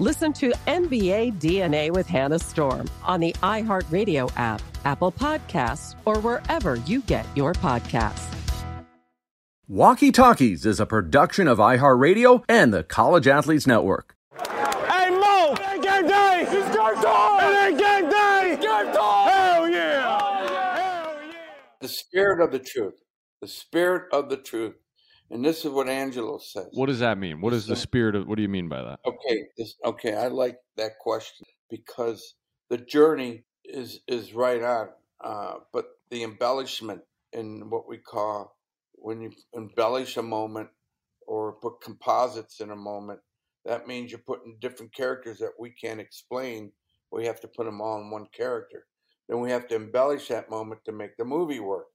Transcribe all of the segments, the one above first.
Listen to NBA DNA with Hannah Storm on the iHeartRadio app, Apple Podcasts, or wherever you get your podcasts. Walkie Talkies is a production of iHeartRadio and the College Athletes Network. Hey Mo! It ain't game day! It's game time! It ain't game day! It's game time! Hell yeah! Hell yeah! The spirit of the truth. The spirit of the truth. And this is what Angelo says. What does that mean? What is the spirit of? What do you mean by that? Okay, this okay, I like that question because the journey is is right on. Uh, but the embellishment in what we call when you embellish a moment or put composites in a moment, that means you're putting different characters that we can't explain. We have to put them all in one character. Then we have to embellish that moment to make the movie work.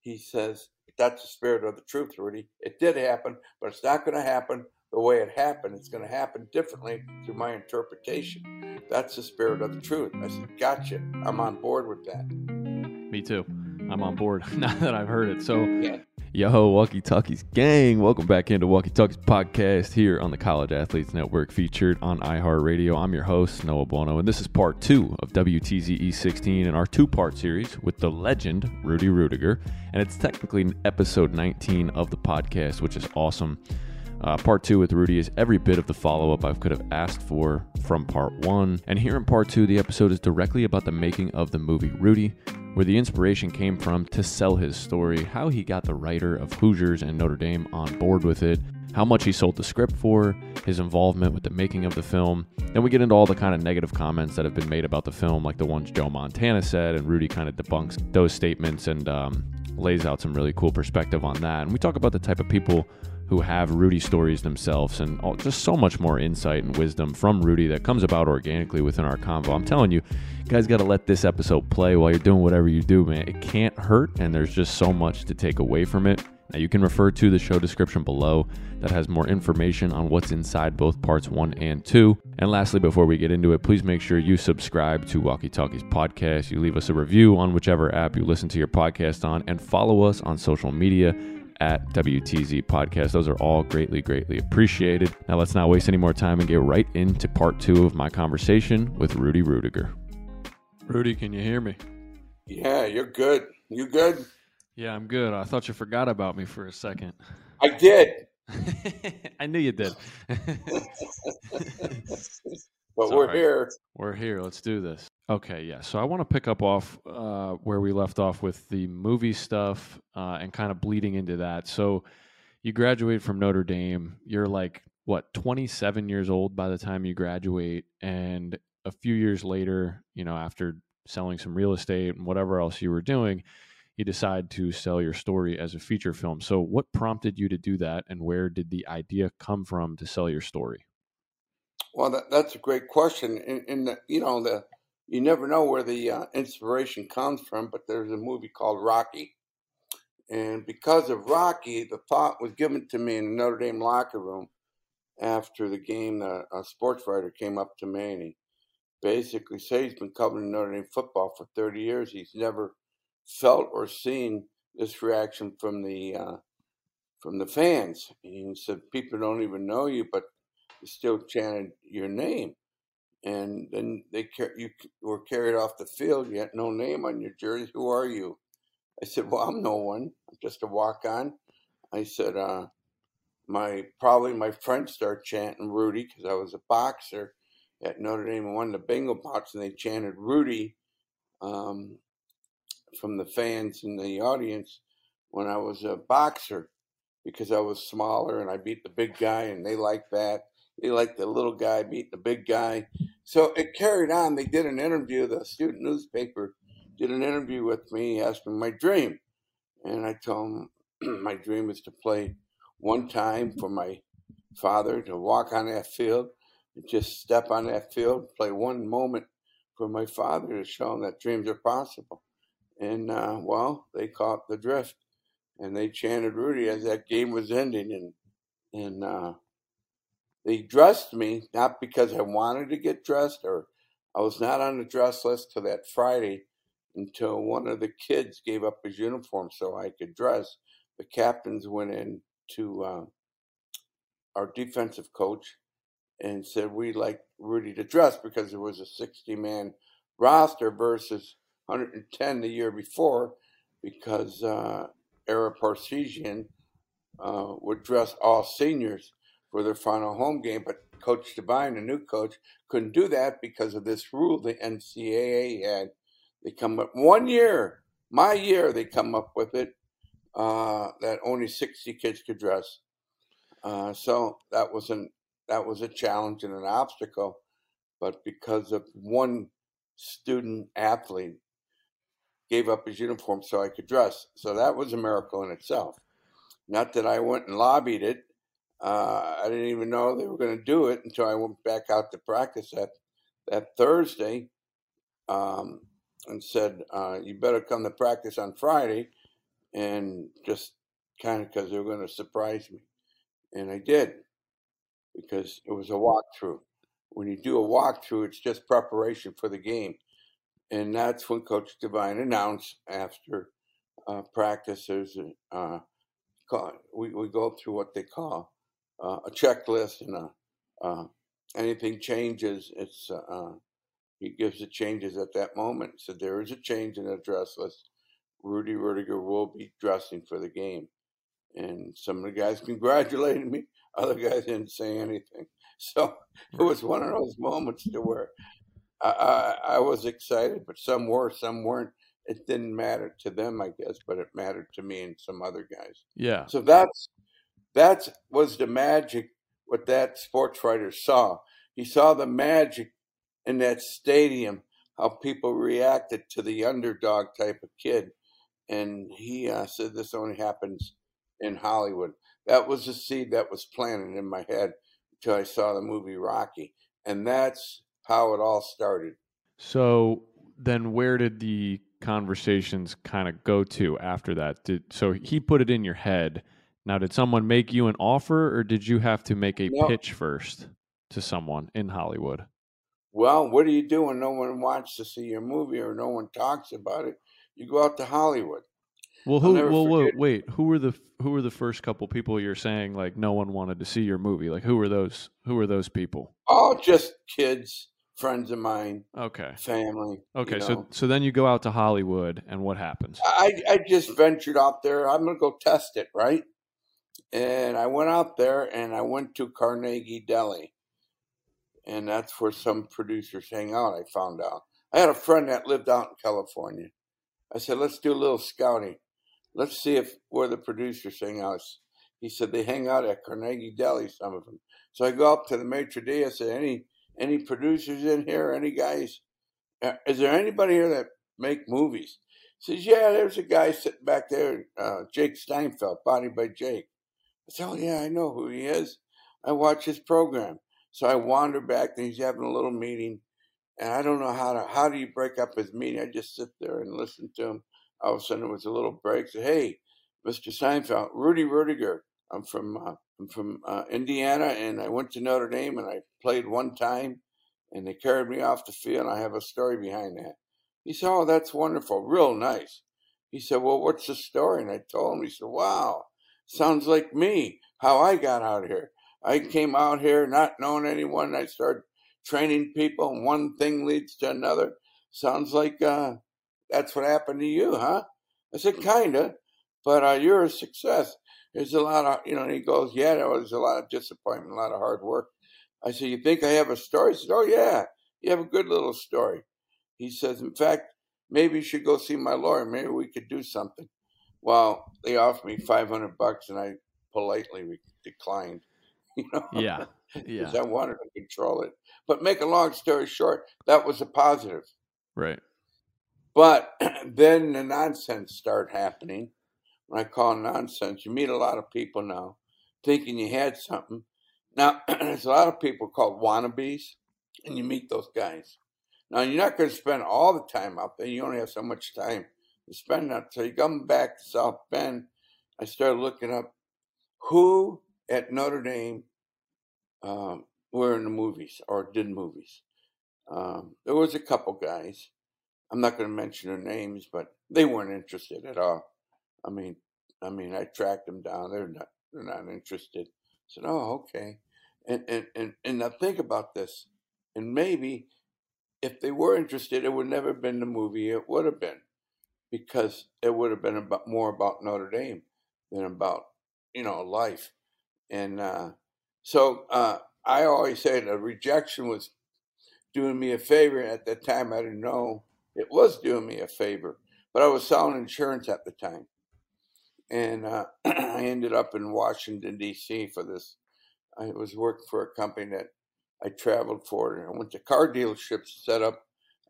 He says, that's the spirit of the truth, Rudy. It did happen, but it's not going to happen the way it happened. It's going to happen differently through my interpretation. That's the spirit of the truth. I said, gotcha. I'm on board with that. Me too. I'm on board now that I've heard it. So, Yeah. Yo, Walkie Talkies gang, welcome back into Walkie Talkies podcast here on the College Athletes Network, featured on iHeartRadio. I'm your host Noah Bono, and this is part two of WTZE 16 in our two-part series with the legend Rudy Ruettiger, and it's technically episode 19 of the podcast, which is awesome. Uh, part two with Rudy is every bit of the follow up I could have asked for from part one. And here in part two, the episode is directly about the making of the movie Rudy, where the inspiration came from to sell his story, how he got the writer of Hoosiers and Notre Dame on board with it, how much he sold the script for, his involvement with the making of the film. Then we get into all the kind of negative comments that have been made about the film, like the ones Joe Montana said, and Rudy kind of debunks those statements and um, lays out some really cool perspective on that. And we talk about the type of people who have Rudy stories themselves and all, just so much more insight and wisdom from Rudy that comes about organically within our convo. I'm telling you, you guys got to let this episode play while you're doing whatever you do, man. It can't hurt, and there's just so much to take away from it. Now, you can refer to the show description below that has more information on what's inside both parts one and two. And lastly, before we get into it, please make sure you subscribe to Walkie Talkies Podcast. You leave us a review on whichever app you listen to your podcast on, and follow us on social media at WTZ Podcast. Those are all greatly, greatly appreciated. Now, let's not waste any more time and get right into part two of my conversation with Rudy Ruettiger. Rudy, can you hear me? Yeah, you're good. You good? Yeah, I'm good. I thought you forgot about me for a second. I did. I knew you did. But It's we're all right. here. We're here. Let's do this. Okay, yeah. So I want to pick up off uh, where we left off with the movie stuff uh, and kind of bleeding into that. So you graduate from Notre Dame. You're like, what, 27 years old by the time you graduate. And a few years later, you know, after selling some real estate and whatever else you were doing, you decide to sell your story as a feature film. So, what prompted you to do that, and where did the idea come from to sell your story? Well, that, that's a great question. In, in the, you know, the you never know where the uh, inspiration comes from, but there's a movie called Rocky, and because of Rocky, the thought was given to me in the Notre Dame locker room after the game. The, a sports writer came up to me and he basically said he's been covering Notre Dame football for 30 years. He's never felt or seen this reaction from the uh, from the fans. He said people don't even know you, but they still chanted your name. And then they you were carried off the field. You had no name on your jersey. Who are you? I said, "Well, I'm no one. I'm just a walk on." I said, uh, "My probably my friends start chanting Rudy because I was a boxer at Notre Dame and won the Bengal Bouts, and they chanted Rudy um, from the fans in the audience when I was a boxer because I was smaller and I beat the big guy, and they liked that. They liked the little guy beating the big guy. So it carried on. They did an interview. The student newspaper did an interview with me, asked me my dream, and I told him my dream is to play one time for my father to walk on that field, and just step on that field, play one moment for my father to show him that dreams are possible. And uh, well, they caught the drift, and they chanted Rudy as that game was ending, and and uh, they dressed me not because I wanted to get dressed or I was not on the dress list till that Friday until one of the kids gave up his uniform so I could dress. The captains went in to uh, our defensive coach and said we'd like Rudy to dress because there was a 60 man roster versus 110 the year before because uh, Ara Parseghian uh, would dress all seniors for their final home game, but Coach Devine, the new coach, couldn't do that because of this rule the NCAA had. They come up one year, my year, they come up with it uh, that only 60 kids could dress. Uh, so that was an that was a challenge and an obstacle, but because of one student athlete gave up his uniform so I could dress, so that was a miracle in itself. Not that I went and lobbied it uh, I didn't even know they were going to do it until I went back out to practice that that Thursday, um, and said, uh, "You better come to practice on Friday," and just kind of because they were going to surprise me, and I did because it was a walkthrough. When you do a walkthrough, it's just preparation for the game, and that's when Coach Devine announced after uh, practice. There's a uh, call, we we go through what they call uh, a checklist and a, uh, anything changes, it's uh, uh, he gives the changes at that moment. So there is a change in the dress list. Rudy Ruettiger will be dressing for the game, and some of the guys congratulated me. Other guys didn't say anything. So it was one of those moments to where I, I, I was excited, but some were, some weren't. It didn't matter to them, I guess, but it mattered to me and some other guys. Yeah. So that's that was the magic what that sports writer saw. He saw the magic in that stadium, how people reacted to the underdog type of kid. And he uh, said this only happens in Hollywood. That was a seed that was planted in my head until I saw the movie Rocky. And that's how it all started. So then where did the conversations kind of go to after that? Did so he put it in your head now, did someone make you an offer, or did you have to make a no. pitch first to someone in Hollywood? Well, what do you do when no one wants to see your movie or no one talks about it? You go out to Hollywood. Well, who? Well, wait, wait. Who were the who were the first couple people you're saying like no one wanted to see your movie? Like who were those? Who were those people? Oh, just kids, friends of mine. Okay. Family. Okay, you know. so so then you go out to Hollywood, and what happens? I I just ventured out there. I'm gonna go test it, right? And I went out there and I went to Carnegie Deli. And that's where some producers hang out, I found out. I had a friend that lived out in California. I said, let's do a little scouting. Let's see if where the producers hang out. He said they hang out at Carnegie Deli, some of them. So I go up to the maitre d'. I said, any any producers in here? Any guys? Uh, is there anybody here that make movies? He says, Yeah, there's a guy sitting back there, uh, Jake Steinfeld, Body by Jake. I said, Oh, yeah, I know who he is. I watch his program. So I wander back and he's having a little meeting. And I don't know how to, how do you break up his meeting? I just sit there and listen to him. All of a sudden, there was a little break. Say, Hey, Mr. Seinfeld, Rudy Ruettiger. I'm from, uh, I'm from uh, Indiana and I went to Notre Dame and I played one time and they carried me off the field. I have a story behind that. He said, Oh, that's wonderful, real nice. He said, Well, what's the story? And I told him, he said, Wow, sounds like me, how I got out here. I came out here not knowing anyone. I started training people, and one thing leads to another. Sounds like uh, that's what happened to you, huh? I said, Kinda, but uh, you're a success. There's a lot of, you know, he goes, Yeah, there was a lot of disappointment, a lot of hard work. I said, You think I have a story? He said, Oh, yeah, you have a good little story. He says, In fact, maybe you should go see my lawyer. Maybe we could do something. Well, they offered me 500 bucks and I politely declined. You know? Yeah. Yeah. Because I wanted to control it. But make a long story short, that was a positive. Right. But then the nonsense started happening. When I call nonsense, you meet a lot of people now thinking you had something. Now, there's a lot of people called wannabes, and you meet those guys. Now, you're not going to spend all the time out there. You only have so much time to spend out. So you come back to South Bend. I started looking up who at Notre Dame um, were in the movies or did movies. Um, there was a couple guys. I'm not going to mention their names, but they weren't interested at all. I mean, I mean, I tracked them down. They're not. They're not interested. I said, "Oh, okay." And and and and now think about this. And maybe if they were interested, it would never have been the movie. It would have been because it would have been about more about Notre Dame than about you know life. And uh, so uh, I always say the rejection was doing me a favor. At that time, I didn't know it was doing me a favor, but I was selling insurance at the time, and uh, I ended up in Washington D.C. for this. I was working for a company that I traveled for, and I went to car dealerships, set up,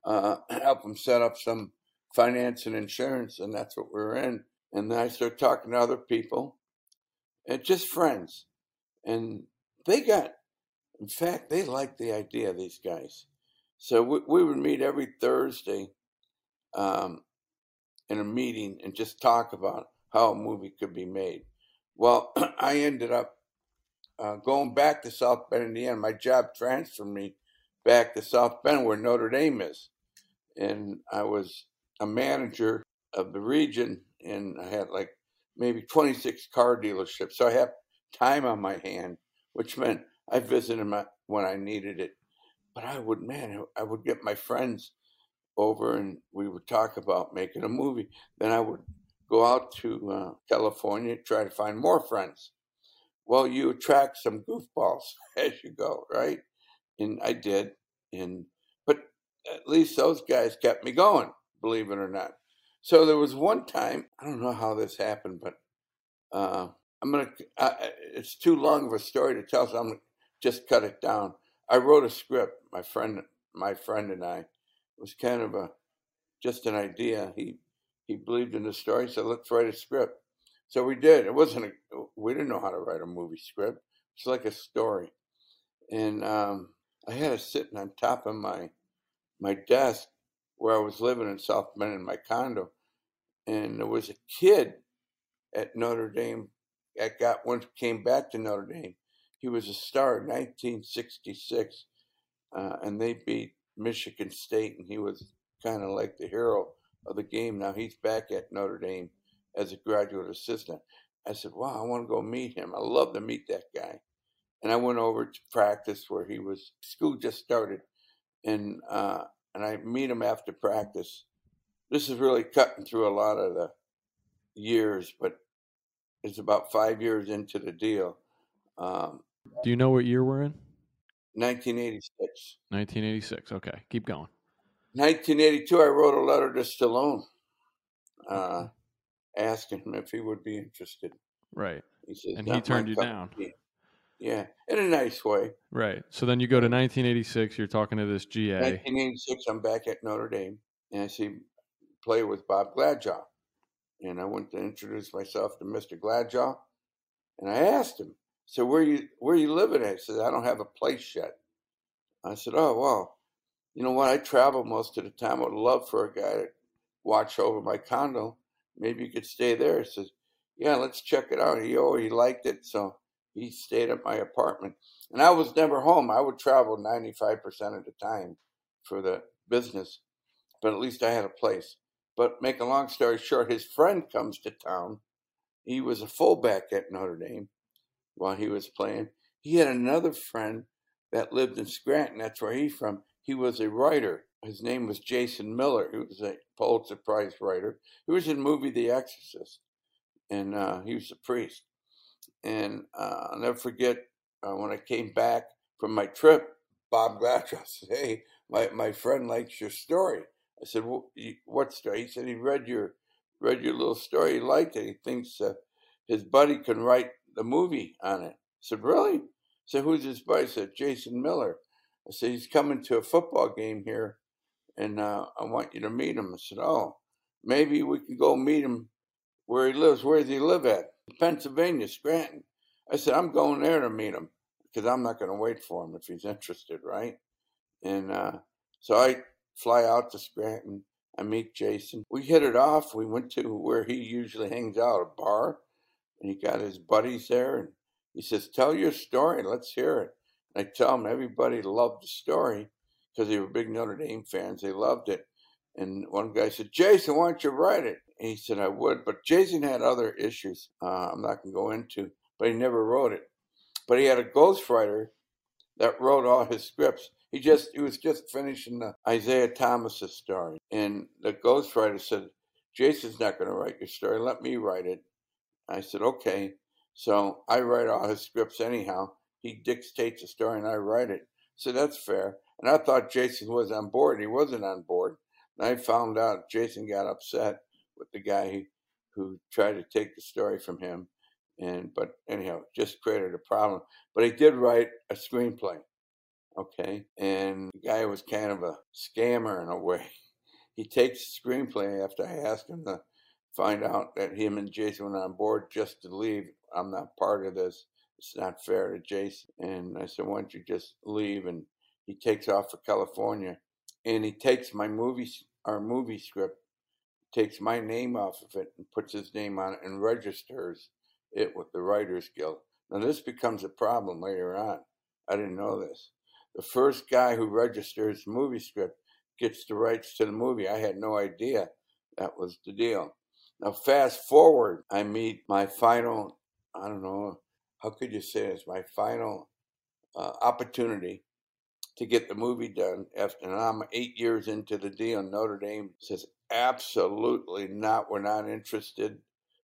uh, help them set up some finance and insurance, and that's what we are in. And then I started talking to other people, and just friends, and they got, in fact, they liked the idea. These guys, so we, we would meet every Thursday, um, in a meeting and just talk about how a movie could be made. Well, I ended up uh, going back to South Bend, Indiana. My job transferred me back to South Bend, where Notre Dame is, and I was a manager of the region, and I had like maybe 26 car dealerships. So I had time on my hand, which meant I visited my, when I needed it. But I would, man, I would get my friends over and we would talk about making a movie. Then I would go out to uh, California, try to find more friends. Well, you attract some goofballs as you go, right? And I did. And but at least those guys kept me going, believe it or not. So there was one time, I don't know how this happened, but uh, I'm gonna. Uh, it's too long of a story to tell, so I'm gonna just cut it down. I wrote a script. My friend, my friend and I. It was kind of a just an idea. He he believed in the story, so let's write a script. So we did. It wasn't a. We didn't know how to write a movie script. It's like a story, and um, I had it sitting on top of my my desk where I was living in South Bend in my condo, and there was a kid at Notre Dame that got once came back to Notre Dame. He was a star in 1966, uh, and they beat Michigan State, and he was kind of like the hero of the game. Now he's back at Notre Dame as a graduate assistant. I said, "Wow, I want to go meet him. I love to meet that guy." And I went over to practice where he was. School just started, and uh, and I meet him after practice. This is really cutting through a lot of the years, but it's about five years into the deal. Um, Do you know what year we're in? 1986. 1986. Okay, keep going. 1982, I wrote a letter to Stallone, uh, asking him if he would be interested. Right. He says, And he turned you down. tea." Yeah, in a nice way. Right. So then you go to 1986. You're talking to this GA. 1986, I'm back at Notre Dame, and I see play with Bob Gladieux. And I went to introduce myself to Mr. Gladieux. And I asked him, so where you where you living at? He said, I don't have a place yet. I said, Oh well, you know what? I travel most of the time. I would love for a guy to watch over my condo. Maybe you could stay there. He says, Yeah, let's check it out. He oh he liked it, so he stayed at my apartment. And I was never home. I would travel ninety five percent of the time for the business. But at least I had a place. But make a long story short, his friend comes to town. He was a fullback at Notre Dame while he was playing. He had another friend that lived in Scranton. That's where he's from. He was a writer. His name was Jason Miller. He was a Pulitzer Prize writer. He was in the movie The Exorcist, and uh, he was a priest. And uh, I'll never forget uh, when I came back from my trip, Bob Gladieux said, "Hey, my, my friend likes your story." I said, well, "What story?" He said he read your read your little story. He liked it. He thinks uh, his buddy can write the movie on it. I said, Really? I said, Who's his buddy? I said, Jason Miller. I said, He's coming to a football game here and uh, I want you to meet him. I said, Oh, maybe we can go meet him where he lives. Where does he live at? Pennsylvania, Scranton. I said, I'm going there to meet him because I'm not going to wait for him if he's interested, right? And uh, so I fly out to Scranton. I meet Jason. We hit it off. We went to where he usually hangs out, a bar and he got his buddies there and he says, Tell your story, let's hear it. And I tell him everybody loved the story because they were big Notre Dame fans. They loved it. And one guy said, Jason, why don't you write it? He said, I would. But Jason had other issues uh, I'm not going to go into, but he never wrote it. But he had a ghostwriter that wrote all his scripts. He just he was just finishing the Isiah Thomas's story. And the ghostwriter said, Jason's not going to write your story. Let me write it. I said, okay. So I write all his scripts anyhow. He dictates a story and I write it. So that's fair. And I thought Jason was on board. He wasn't on board. And I found out Jason got upset with the guy who, tried to take the story from him. And but anyhow, just created a problem. But he did write a screenplay. Okay. And the guy was kind of a scammer in a way. He takes the screenplay after I asked him to find out that him and Jason went on board just to leave. I'm not part of this. It's not fair to Jason. And I said, why don't you just leave? And he takes off for California and he takes my movie, our movie script, takes my name off of it and puts his name on it and registers it with the Writers Guild. Now, this becomes a problem later on. I didn't know this. The first guy who registers movie script gets the rights to the movie. I had no idea that was the deal. Now, fast forward, I meet my final, I don't know, how could you say this? My final uh, opportunity to get the movie done. After, and I'm eight years into the deal. Notre Dame says, absolutely not. We're not interested.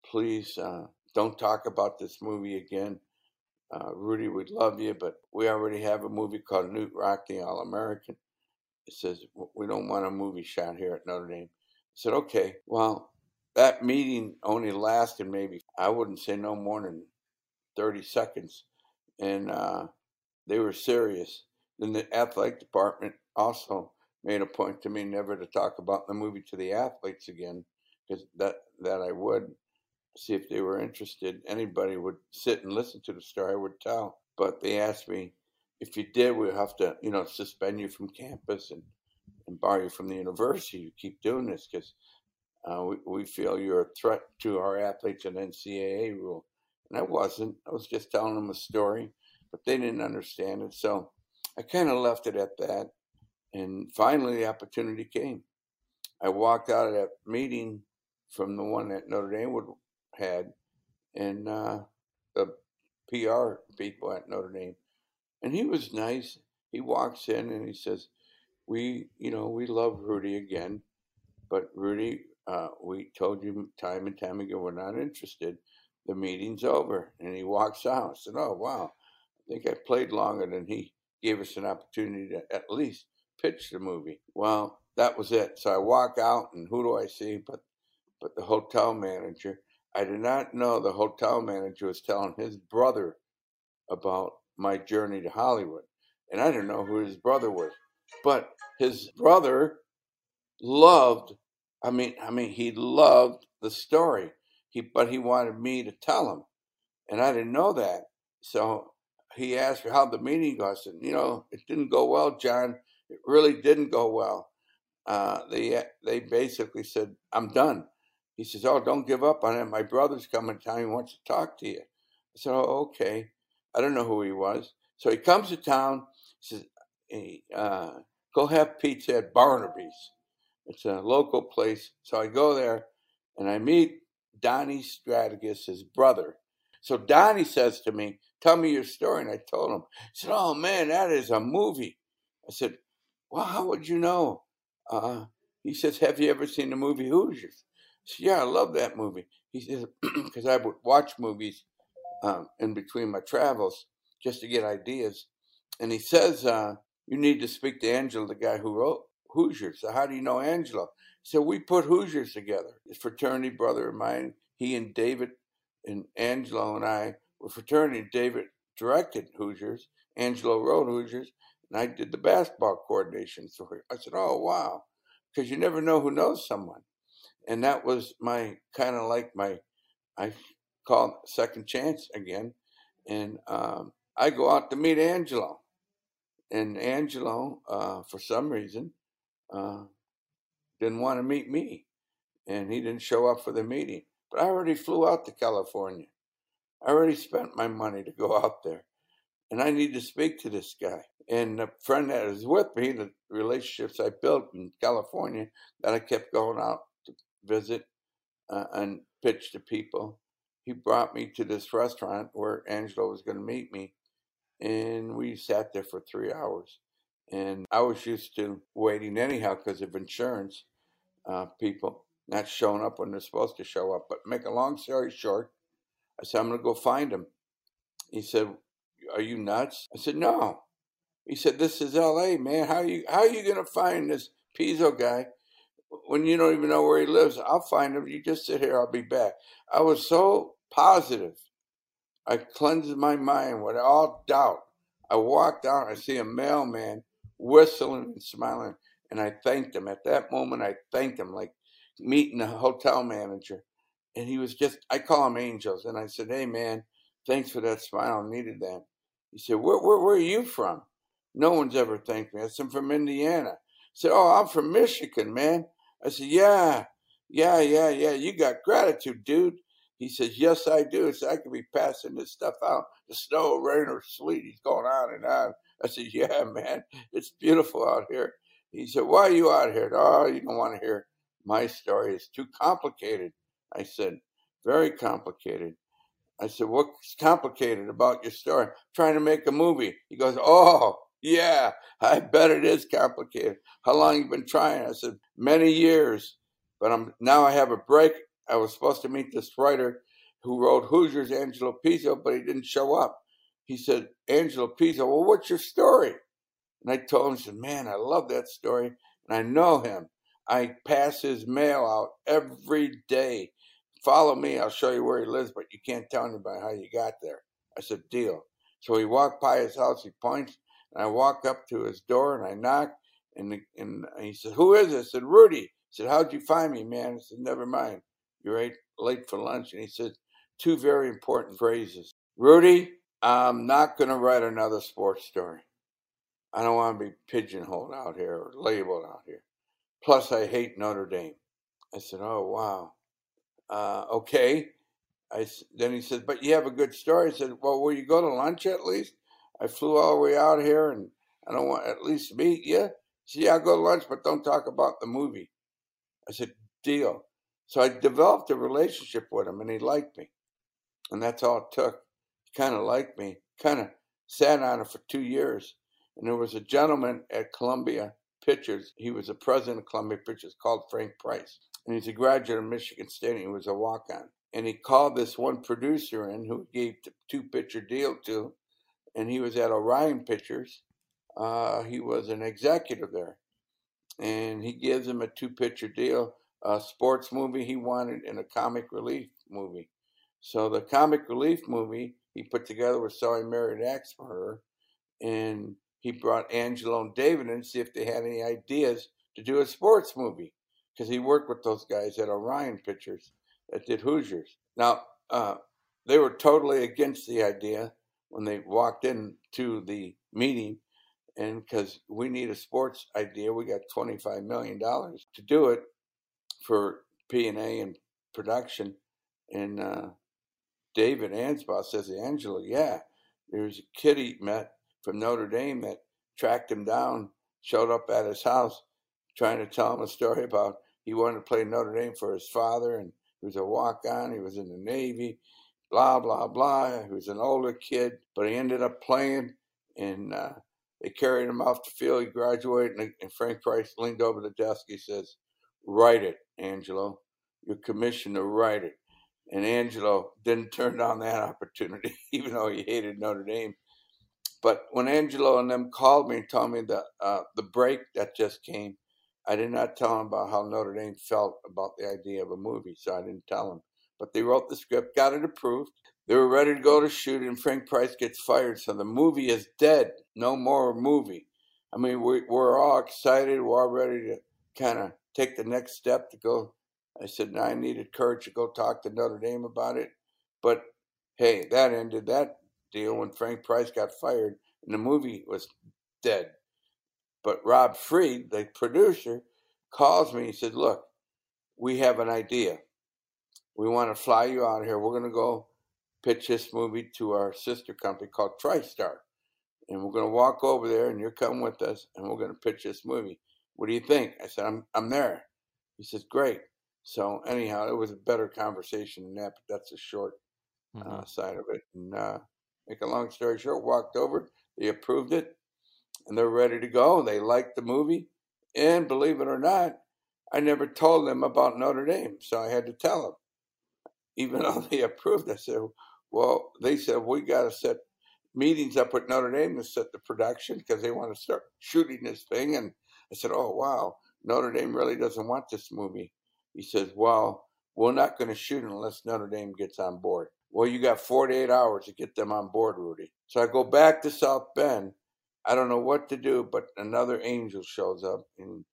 Please uh, don't talk about this movie again. Uh, Rudy, we'd love you, but we already have a movie called Knute Rockne, the All American. It says, we don't want a movie shot here at Notre Dame. I said, okay, well, that meeting only lasted maybe I wouldn't say no more than thirty seconds, and uh, they were serious. Then the athletic department also made a point to me never to talk about the movie to the athletes again, because that that I would see if they were interested. Anybody would sit and listen to the story, I would tell. But they asked me if you did, we'll have to, you know, suspend you from campus and, and bar you from the university. You keep doing this because uh, we, we feel you're a threat to our athletes and NCAA rule. And I wasn't. I was just telling them a story, but they didn't understand it. So I kind of left it at that. And finally, the opportunity came. I walked out of that meeting from the one that Notre Dame would, had, and uh, the PR people at Notre Dame, and he was nice. He walks in and he says, "We, you know, we love Rudy again, but Rudy, uh, we told you time and time again we're not interested. The meeting's over. And he walks out. I said, Oh, wow. I think I played longer than he gave us an opportunity to at least pitch the movie. Well, that was it. So I walk out, and who do I see but, but the hotel manager? I did not know the hotel manager was telling his brother about my journey to Hollywood. And I didn't know who his brother was. But his brother loved I mean, I mean, he loved the story. He, but he wanted me to tell him, and I didn't know that. So he asked me how the meeting goes. Said, you know, it didn't go well, John. It really didn't go well. Uh, they they basically said, I'm done. He says, oh, don't give up on it. My brother's coming to town. He wants to talk to you. I said, oh, okay. I don't know who he was. So he comes to town. He says, hey, uh, go have pizza at Barnaby's. It's a local place. So I go there and I meet Donnie Strategis, his brother. So Donnie says to me, Tell me your story. And I told him. He said, Oh man, that is a movie. I said, Well, how would you know? Uh, he says, Have you ever seen the movie Hoosiers? I said, Yeah, I love that movie. He says, Because I would watch movies um, in between my travels just to get ideas. And he says, uh, You need to speak to Angelo, the guy who wrote Hoosiers. So, how do you know Angelo? So, we put Hoosiers together. His fraternity brother of mine, he and David and Angelo and I were fraternity. David directed Hoosiers, Angelo wrote Hoosiers, and I did the basketball coordination for it. I said, "Oh wow," because you never know who knows someone, and that was my kind of like my, I called second chance again, and um, I go out to meet Angelo, and Angelo, uh, for some reason, uh, didn't want to meet me, and he didn't show up for the meeting. But I already flew out to California. I already spent my money to go out there. And I need to speak to this guy. And a friend that is with me, the relationships I built in California, that I kept going out to visit uh, and pitch to people, he brought me to this restaurant where Angelo was going to meet me. And we sat there for three hours. And I was used to waiting anyhow because of insurance uh, people not showing up when they're supposed to show up. But make a long story short, I said, I'm going to go find him. He said, Are you nuts? I said, No. He said, This is LA, man. How are you how you gonna find this Pizzo guy when you don't even know where he lives? I'll find him. You just sit here, I'll be back. I was so positive. I cleansed my mind with all doubt. I walked out, I see a mailman whistling and smiling, and I thanked him. At that moment, I thanked him like meeting a hotel manager. And he was just, I call him Angels. And I said, Hey, man, thanks for that smile. I needed that. He said, where, where, where are you from? No one's ever thanked me. I said, I'm from Indiana. He said, Oh, I'm from Michigan, man. I said, Yeah, yeah, yeah, yeah. You got gratitude, dude. He says, Yes, I do. So I could be passing this stuff out. The snow, rain, or sleet. He's going on and on. I said, Yeah, man. It's beautiful out here. He said, Why are you out here? Oh, you don't want to hear my story. It's too complicated. I said, Very complicated. I said, What's complicated about your story? I'm trying to make a movie. He goes, Oh, yeah, I bet it is complicated. How long you been trying? I said, Many years. But I'm now I have a break. I was supposed to meet this writer who wrote Hoosiers, Angelo Pizzo, but he didn't show up. He said, Angelo Pizzo, well, what's your story? And I told him, I said, Man, I love that story. And I know him. I pass his mail out every day. Follow me, I'll show you where he lives, but you can't tell anybody how you got there. I said, Deal. So we walk by his house, he points, and I walk up to his door and I knock, and, and he said, Who is this? I said, Rudy. He said, How'd you find me, man? I said, Never mind. You're late, late for lunch. And he said, Two very important phrases. Rudy, I'm not going to write another sports story. I don't want to be pigeonholed out here or labeled out here. Plus, I hate Notre Dame. I said, Oh, wow. Uh, okay. I, then he said, But you have a good story. I said, Well, will you go to lunch at least? I flew all the way out here and I don't want at least meet you. See, yeah, I'll go to lunch, but don't talk about the movie. I said, Deal. So I developed a relationship with him and he liked me. And that's all it took. He kind of liked me, kind of sat on it for two years. And there was a gentleman at Columbia Pictures. He was the president of Columbia Pictures called Frank Price. And he's a graduate of Michigan State. he was a walk on. And he called this one producer in who gave the two picture deal to. And he was at Orion Pictures. Uh, he was an executive there. And he gives him a two picture deal a sports movie he wanted and a comic relief movie. So the comic relief movie he put together with So I Married Axe Murderer. And he brought Angelo and David in to see if they had any ideas to do a sports movie because he worked with those guys at Orion Pictures that did Hoosiers. Now, uh, they were totally against the idea when they walked into the meeting. And because we need a sports idea, we got $25 million to do it for P&A and production. And uh, David Anspaugh says to Angelo, yeah, there's a kid he met from Notre Dame that tracked him down, showed up at his house, trying to tell him a story about he wanted to play Notre Dame for his father, and he was a walk on, he was in the Navy, blah, blah, blah. He was an older kid, but he ended up playing, and uh, they carried him off the field. He graduated, and, and Frank Price leaned over the desk. He says, Write it, Angelo. You're commissioned to write it. And Angelo didn't turn down that opportunity, even though he hated Notre Dame. But when Angelo and them called me and told me the uh, the break that just came, I did not tell them about how Notre Dame felt about the idea of a movie, so I didn't tell them. But they wrote the script, got it approved. They were ready to go to shoot, and Frank Price gets fired, so the movie is dead. No more movie. I mean, we, we're all excited. We're all ready to kind of take the next step to go. I said, I needed courage to go talk to Notre Dame about it. But hey, that ended that deal when Frank Price got fired and the movie was dead. But Rob Fried, the producer, calls me. He said, Look, we have an idea. We want to fly you out here. We're going to go pitch this movie to our sister company called TriStar. And we're going to walk over there and you're coming with us and we're going to pitch this movie. What do you think? I said, I'm, I'm there. He says, Great. So, anyhow, it was a better conversation than that, but that's a short mm-hmm. uh, side of it. And uh, make a long story short, walked over, they approved it, and they're ready to go. They liked the movie. And believe it or not, I never told them about Notre Dame, so I had to tell them. Even though they approved, I said, well, they said, we got to set meetings up with Notre Dame to set the production because they want to start shooting this thing. And I said, oh, wow, Notre Dame really doesn't want this movie. He says, well, we're not going to shoot unless Notre Dame gets on board. Well, you got 48 hours to get them on board, Rudy. So I go back to South Bend. I don't know what to do, but another angel shows up, and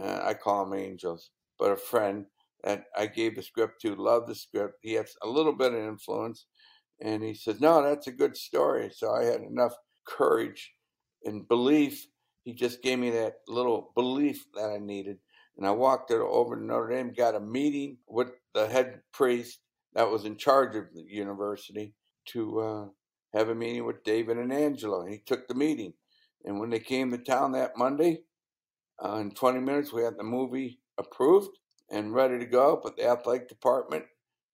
uh, I call them angels, but a friend that I gave the script to loved the script. He has a little bit of influence, and he says, "No, that's a good story." So I had enough courage and belief. He just gave me that little belief that I needed, and I walked over to Notre Dame, got a meeting with the head priest that was in charge of the university to uh, have a meeting with David and Angelo. And he took the meeting. And when they came to town that Monday, uh, in 20 minutes, we had the movie approved and ready to go. But the athletic department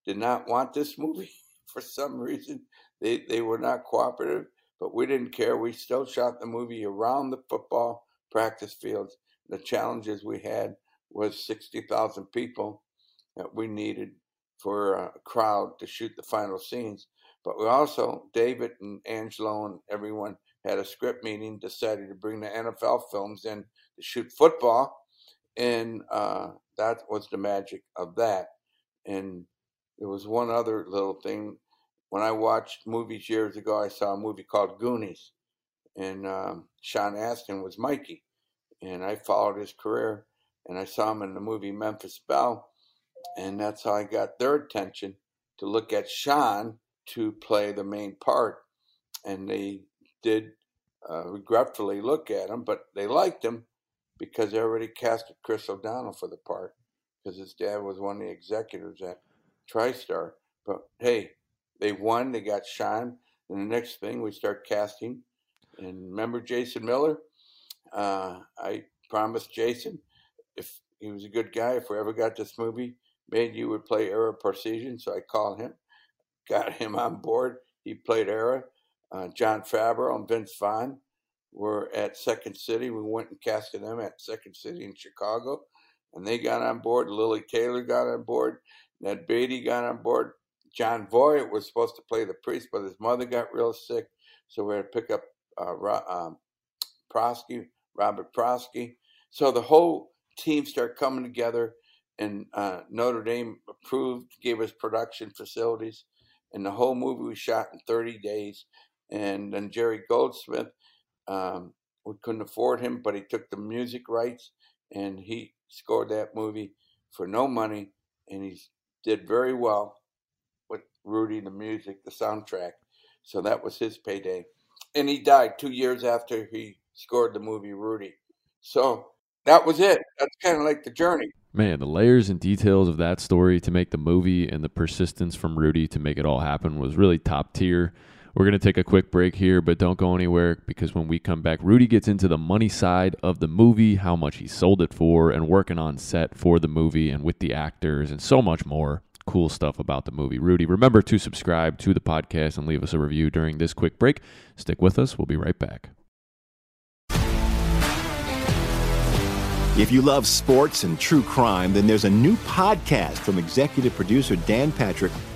did not want this movie for some reason. They, they were not cooperative, but we didn't care. We still shot the movie around the football practice fields. The challenges we had was 60,000 people that we needed for a crowd to shoot the final scenes. But we also, David and Angelo and everyone had a script meeting, decided to bring the NFL films in to shoot football. And uh, that was the magic of that. And there was one other little thing. When I watched movies years ago, I saw a movie called Goonies. And um, Sean Astin was Mikey. And I followed his career. And I saw him in the movie Memphis Belle and that's how I got their attention to look at Sean to play the main part. And they did uh, regretfully look at him, but they liked him because they already casted Chris O'Donnell for the part because his dad was one of the executives at TriStar. But hey, they won, they got Sean. And the next thing we start casting. And remember Jason Miller? Uh, I promised Jason if he was a good guy, if we ever got this movie, made you would play Ara Parseghian, so I called him, got him on board. He played Ara. Uh, Jon Favreau and Vince Vaughn were at Second City. We went and casted them at Second City in Chicago, and they got on board. Lili Taylor got on board. Ned Beatty got on board. Jon Voight was supposed to play the priest, but his mother got real sick, so we had to pick up uh, um, Prosky, Robert Prosky. So the whole team started coming together and uh, Notre Dame approved, gave us production facilities, and the whole movie was shot in 30 days. And then Jerry Goldsmith, um, we couldn't afford him, but he took the music rights, and he scored that movie for no money, and he did very well with Rudy, the music, the soundtrack. So that was his payday. And he died two years after he scored the movie Rudy. So that was it. That's kind of like the journey. Man, the layers and details of that story to make the movie and the persistence from Rudy to make it all happen was really top tier. We're going to take a quick break here, but don't go anywhere because when we come back, Rudy gets into the money side of the movie, how much he sold it for, and working on set for the movie and with the actors, and so much more cool stuff about the movie. Rudy, remember to subscribe to the podcast and leave us a review during this quick break. Stick with us. We'll be right back. If you love sports and true crime, then there's a new podcast from executive producer Dan Patrick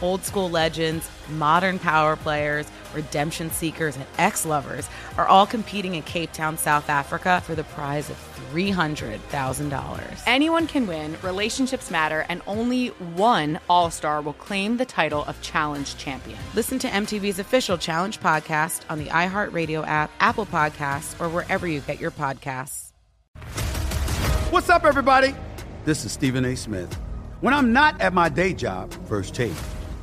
Old school legends, modern power players, redemption seekers, and ex lovers are all competing in Cape Town, South Africa for the prize of $300,000. Anyone can win, relationships matter, and only one All Star will claim the title of Challenge Champion. Listen to MTV's official Challenge podcast on the iHeartRadio app, Apple Podcasts, or wherever you get your podcasts. What's up, everybody? This is Stephen A. Smith. When I'm not at my day job, First Take,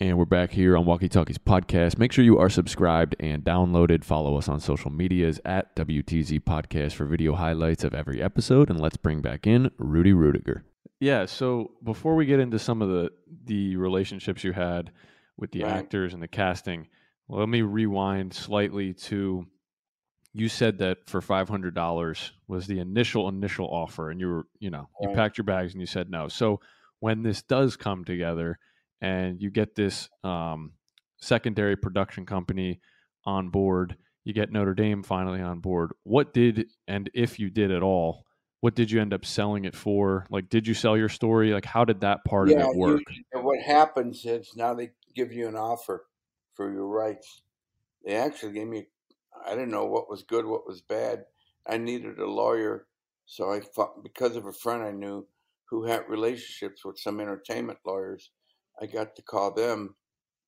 And we're back here on Walkie Talkies Podcast. Make sure you are subscribed and downloaded. Follow us on social medias at WTZ Podcast for video highlights of every episode. And let's bring back in Rudy Ruettiger. Yeah, so before we get into some of the the relationships you had with the Right. actors and the casting, let me rewind slightly to you said that for five hundred dollars was the initial initial offer, and you were you know you packed your bags and you said no. So when this does come together and you get this um, secondary production company on board, you get Notre Dame finally on board. What did and if you did at all, what did you end up selling it for? Like, did you sell your story? Like, how did that part of it you- work? and what happens is now they give you an offer for your rights. They actually gave me, I didn't know what was good, what was bad. I needed a lawyer, so I fought, because of a friend I knew who had relationships with some entertainment lawyers. I got to call them,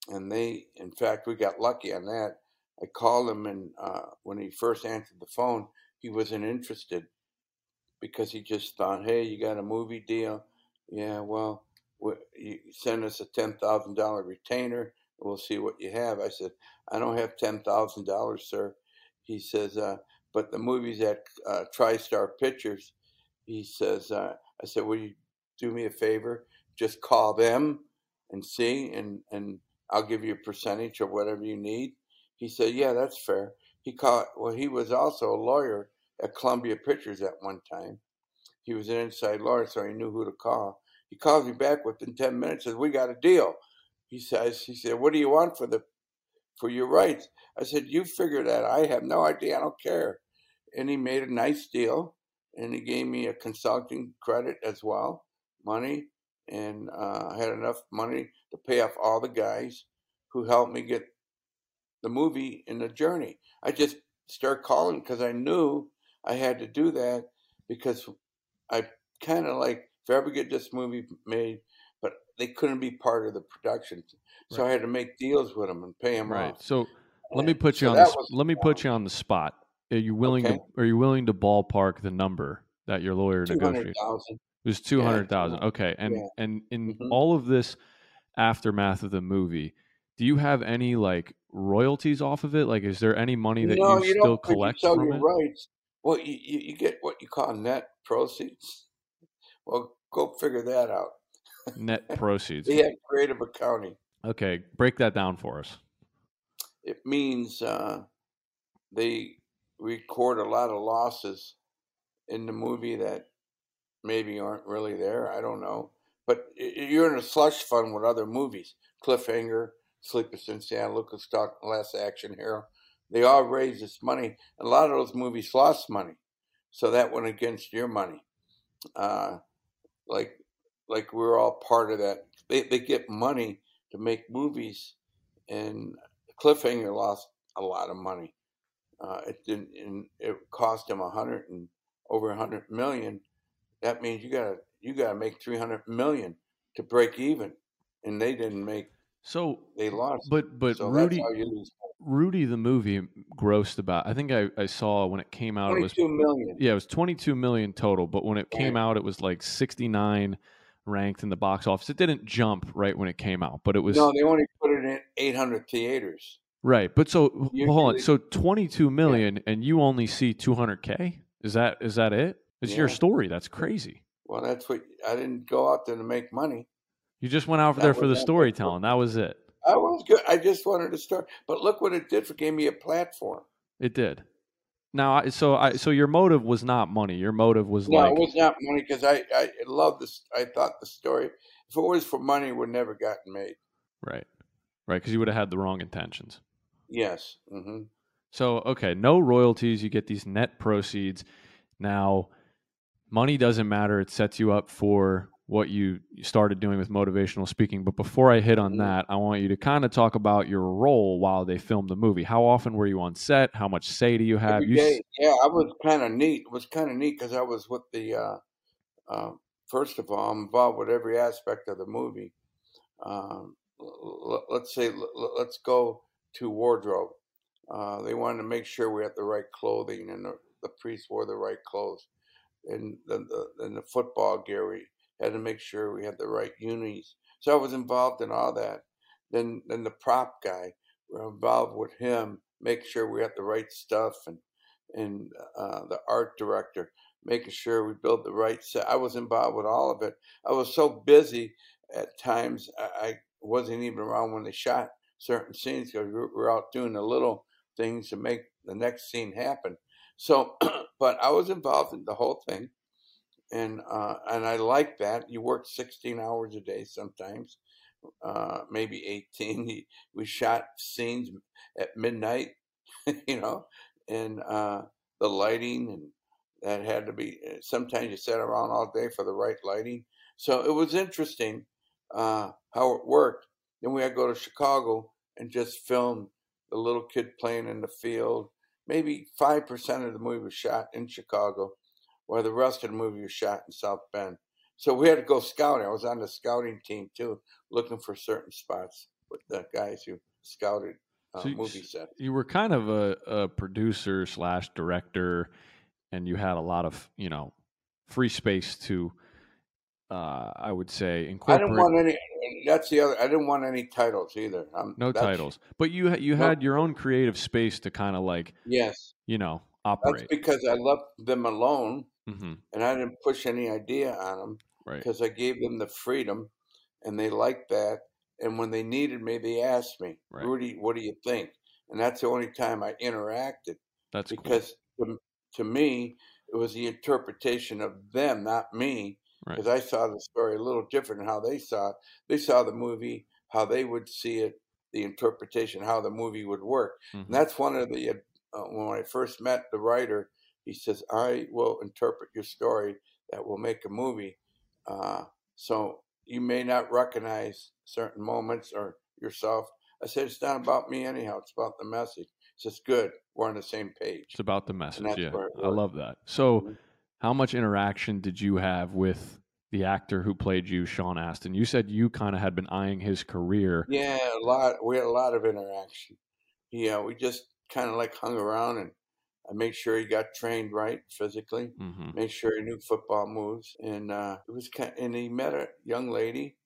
and they, in fact, we got lucky on that. I called him, and uh, when he first answered the phone, he wasn't interested because he just thought, hey, you got a movie deal? Yeah, well, you send us a ten thousand dollar retainer. and We'll see what you have. I said, I don't have ten thousand dollars, sir. He says, uh, but the movie's at uh, TriStar Pictures. He says, uh, I said, will you do me a favor? Just call them and see, and and I'll give you a percentage of whatever you need. He said, yeah, that's fair. He called. Well, he was also a lawyer at Columbia Pictures at one time. He was an inside lawyer, so he knew who to call. He calls me back within ten minutes. Says, "We got a deal." He says, "He said, what do you want for the for your rights?" I said, "You figure that. I have no idea. I don't care." And he made a nice deal, and he gave me a consulting credit as well, money, and uh, I had enough money to pay off all the guys who helped me get the movie in the journey. I just started calling because I knew I had to do that because I kind of like if I ever get this movie made, but they couldn't be part of the production, so Right. I had to make deals with them and pay them Right. off. So let me put you so on the, let me put you on the spot. Are you willing Okay. to are you willing to ballpark the number that your lawyer negotiated? It was two hundred thousand. 200. Okay, and Yeah. and in Mhm. all of this aftermath of the movie, do you have any like royalties off of it? Like, is there any money that no, you, you still you collect sell from your it? rights, well, you, you, you get what you call net proceeds. Well, go figure that out. Net proceeds. They have creative accounting. Okay, break that down for us. It means uh, they record a lot of losses in the movie that maybe aren't really there. I don't know. But you're in a slush fund with other movies Cliffhanger, Sleepless in Seattle, Lucas Stock, Last Action Hero. They all raise this money. A lot of those movies lost money. So that went against your money. Uh, like, like we're all part of that. They, they get money to make movies, and Cliffhanger lost a lot of money. Uh, it didn't. It cost them a hundred and over a hundred million. That means you gotta you gotta make three hundred million to break even, and they didn't make. So They lost. But but so Rudy that's how you lose. Rudy the movie grossed about. I think I, I saw when it came out. It was 22 million. Yeah, it was twenty two million total. But when it came out, it was like sixty nine ranked in the box office. It didn't jump right when it came out, but it was No, they only put it in eight hundred theaters. right. But so well, hold on. So twenty two million, and you only see two hundred k. Is that is that it? It's your story. That's crazy. Well, that's what I didn't go out there to make money. You just went out That there for the storytelling. That was it. I was good. I just wanted to start. But look what it did for gave me a platform. It did. Now, so I so your motive was not money. Your motive was No, like it was not money because I I love this. I thought the story. If it was for money, it would never gotten made. right, right, because you would have had the wrong intentions. Yes. hmm So, okay, no royalties. You get these net proceeds. Now, money doesn't matter. It sets you up for what you started doing with motivational speaking. But before I hit on Mm-hmm. that, I want you to kind of talk about your role while they filmed the movie. How often were you on set? How much say do you have? You s- Yeah, I was kind of neat. It was kind of neat because I was with the. Uh, uh, first of all, I'm involved with every aspect of the movie. Um, let's say, let's go to wardrobe. Uh, they wanted to make sure we had the right clothing and the, the priests wore the right clothes. And the, the, and the football gear, we had to make sure we had the right unis. So I was involved in all that. Then, then the prop guy, we're involved with him, make sure we had the right stuff, and and uh, the art director, making sure we built the right set. I was involved with all of it. I was so busy at times, I, wasn't even around when they shot certain scenes because we were out doing the little things to make the next scene happen. So, but I was involved in the whole thing, and uh, and I like that. You work sixteen hours a day sometimes, uh, maybe eighteen. We shot scenes at midnight, you know, and uh, the lighting and that had to be. uh, Sometimes you sat around all day for the right lighting. So it was interesting uh, how it worked. Then we had to go to Chicago and just film the little kid playing in the field. Maybe five percent of the movie was shot in Chicago, while the rest of the movie was shot in South Bend. So we had to go scouting. I was on the scouting team too, looking for certain spots with the guys who scouted uh, So you- movie sets. you were kind of a, a producer slash director and you had a lot of you know free space to uh, I would say incorporate. I didn't want any. That's the other. I didn't want any titles either. Um, no titles, but you you No. had your own creative space to kind of like Yes, you know operate. that's because I left them alone, hmm and I didn't push any idea on them Right. because I gave them the freedom, and they liked that. And when they needed me, they asked me, Right. Rudy, what do you think? And that's the only time I interacted That's cool. because to, to me, it was the interpretation of them, not me. Right. because I saw the story a little different than how they saw it. They saw the movie, how they would see it, the interpretation, how the movie would work. Mhm. And that's one of the, uh, when I first met the writer, he says, I will interpret your story that will make a movie. Uh, so you may not recognize certain moments or yourself. I said, it's not about me anyhow. It's about the message. It's just good. We're on the same page. It's about the message. Yeah, I love that. So, Mhm. How much interaction did you have with the actor who played you, Sean Astin? You said you kind of had been eyeing his career. Yeah, a lot. We had a lot of interaction. Yeah, we just kind of like hung around and I made sure he got trained right physically, hmm made sure he knew football moves, and uh, it was kind. And he met a young lady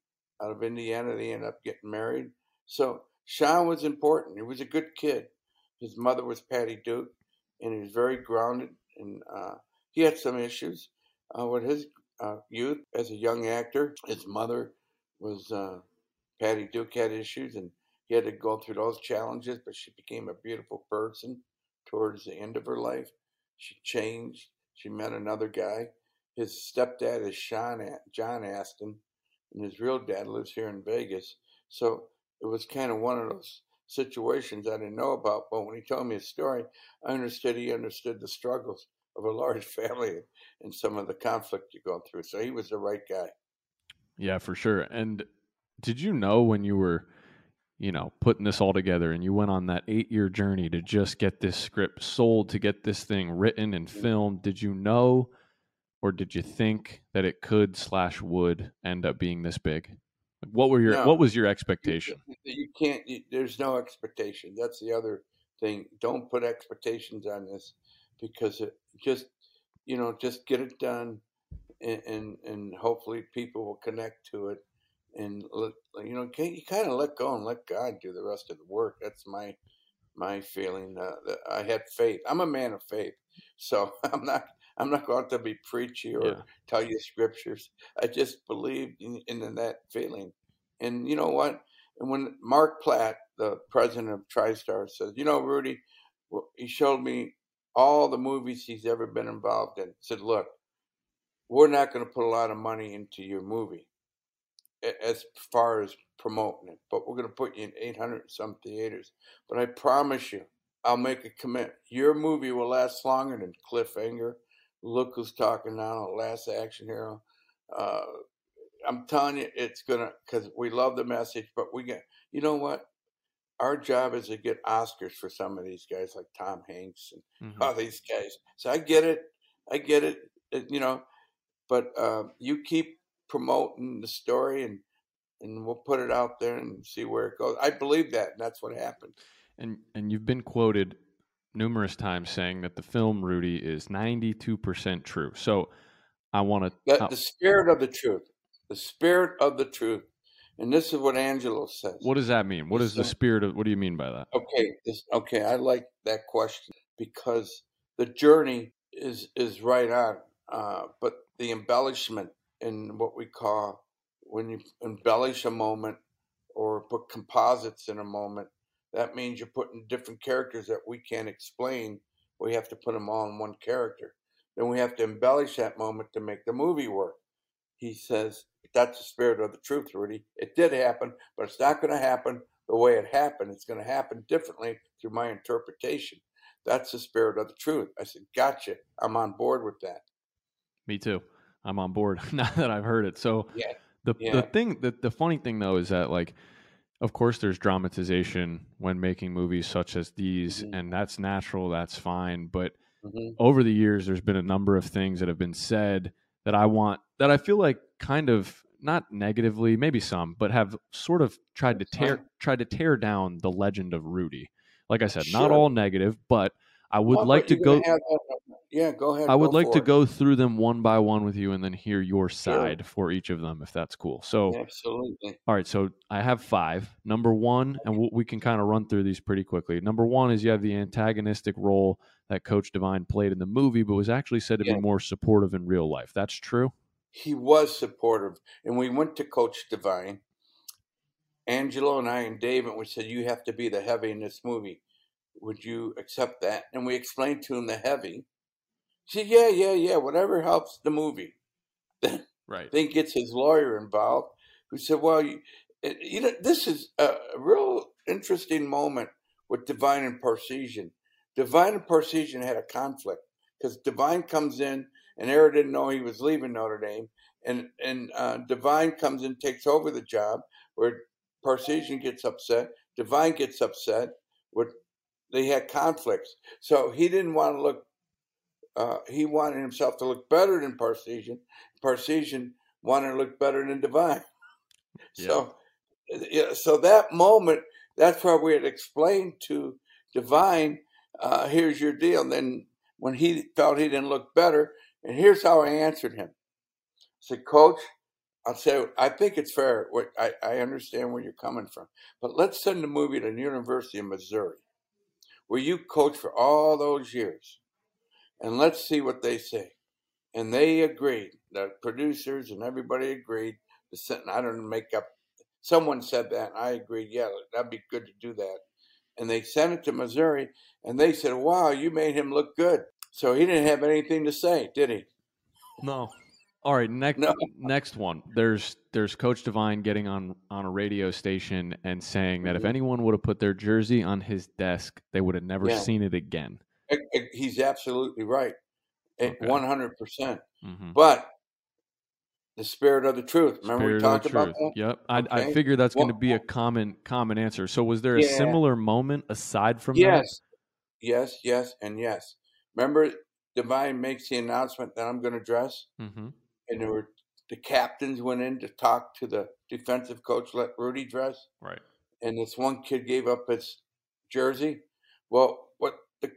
out of Indiana. They ended up getting married. So Sean was important. He was a good kid. His mother was Patty Duke, and he was very grounded. And uh, he had some issues uh, with his uh, youth as a young actor. His mother was uh, Patty Duke had issues, and he had to go through those challenges. But she became a beautiful person towards the end of her life. She changed. She met another guy. His stepdad is Sean John Astin, and his real dad lives here in Vegas. So it was kind of one of those situations I didn't know about. But when he told me his story, I understood he understood the struggles of a large family and some of the conflict you go through. So he was the right guy. Yeah, for sure. And did you know when you were, you know, putting this all together and you went on that eight year journey to just get this script sold, to get this thing written and mm-hmm. filmed? Did you know or did you think that it could slash would end up being this big? What were your No. what was your expectation? You can't. You, there's no expectation. That's the other thing. Don't put expectations on this because it just, you know, just get it done, and and, and hopefully people will connect to it, and let, you know, you kind of let go and let God do the rest of the work. That's my my feeling. Uh, that I had faith. I'm a man of faith, so I'm not. I'm not going to be preachy or Yeah. tell you scriptures. I just believed in, in that feeling. And you know what? And when Marc Platt, the president of TriStar, says, you know, Rudy, he showed me all the movies he's ever been involved in. Said, look, we're not going to put a lot of money into your movie as far as promoting it, but we're going to put you in 800 some theaters. But I promise you, I'll make a commit. Your movie will last longer than Cliffhanger. Look who's talking now, Last Action Hero. Uh, I'm telling you, it's gonna because we love the message, but we get, you know what? Our job is to get Oscars for some of these guys, like Tom Hanks and Mhm. all these guys. So I get it, I get it, it you know. But uh, you keep promoting the story, and and we'll put it out there and see where it goes. I believe that, and that's what happened. And and you've been quoted numerous times saying that the film Rudy is 92% true. So I want The, to the spirit of the truth, the spirit of the truth, and this is what Angelo says. What does that mean? What is the spirit of what do you mean by that? Okay, this, okay, I like that question because the journey is is right on, uh, but the embellishment in what we call when you embellish a moment or put composites in a moment, that means you're putting different characters that we can't explain. We have to put them all in one character. Then we have to embellish that moment to make the movie work. He says, that's the spirit of the truth, Rudy. It did happen, but it's not going to happen the way it happened. It's going to happen differently through my interpretation. That's the spirit of the truth. I said, gotcha. I'm on board with that. Me too. I'm on board now that I've heard it. So Yeah. the Yeah. the thing the, the funny thing though is that like of course there's dramatization when making movies such as these Mhm. and that's natural, that's fine, but Mhm. over the years there's been a number of things that have been said that I want that I feel like kind of not negatively, maybe some, but have sort of tried to tear tried to tear down the legend of Rudy. Like I said, not all negative, but I would Well, like to go. have yeah, go ahead. I would like to it. go through them one by one with you, and then hear your side for each of them, if that's cool. So, Absolutely. all right. So I have five. Number one, and we we can kind of run through these pretty quickly. Number one is you have the antagonistic role that Coach Devine played in the movie, but was actually said to Yeah. be more supportive in real life. That's true. He was supportive, and we went to Coach Devine. Angelo and I and Dave, and we said, "You have to be the heavy in this movie. Would you accept that?" And we explained to him the heavy. He said, "Yeah, yeah, yeah. Whatever helps the movie." Then, Right. then gets his lawyer involved, who said, "Well, you, eh, you know, this is a real interesting moment with Devine and Parseghian. Devine and Parseghian had a conflict because Devine comes in, and Ara didn't know he was leaving Notre Dame, and and uh, Devine comes and takes over the job, where Parseghian gets upset, Devine gets upset. With they had conflicts, so he didn't want to look. Uh, he wanted himself to look better than Parseghian. Parseghian wanted to look better than Devine. So, yeah, so that moment, that's where we had explained to Devine, uh, here's your deal. And then when he felt he didn't look better, and here's how I answered him. I said, Coach, I'll say, I think it's fair. I, I understand where you're coming from. But let's send the movie to the University of Missouri, where you coached for all those years. And let's see what they say. And they agreed. The producers and everybody agreed. The sen- I don't make up. Someone said that. And I agreed. Yeah, that'd be good to do that. And they sent it to Missouri, and they said, "Wow, you made him look good." So he didn't have anything to say, did he? No. All right, next next one. There's there's Coach Devine getting on on a radio station and saying that if Mhm. anyone would have put their jersey on his desk, they would have never Yeah. seen it again. Eh, eh, He's absolutely right, one hundred percent. Mhm. But the spirit of the truth. Remember Spirit we talked about that. Yep. I, I Okay. figured that's going to be a common common answer. So was there a Yeah. similar moment aside from that? Yes, yes, yes, and yes. Remember, Devine makes the announcement that I'm going to dress. Mm-hmm. and there were the captains went in to talk to the defensive coach, let Rudy dress, Right. and this one kid gave up his jersey. Well, what the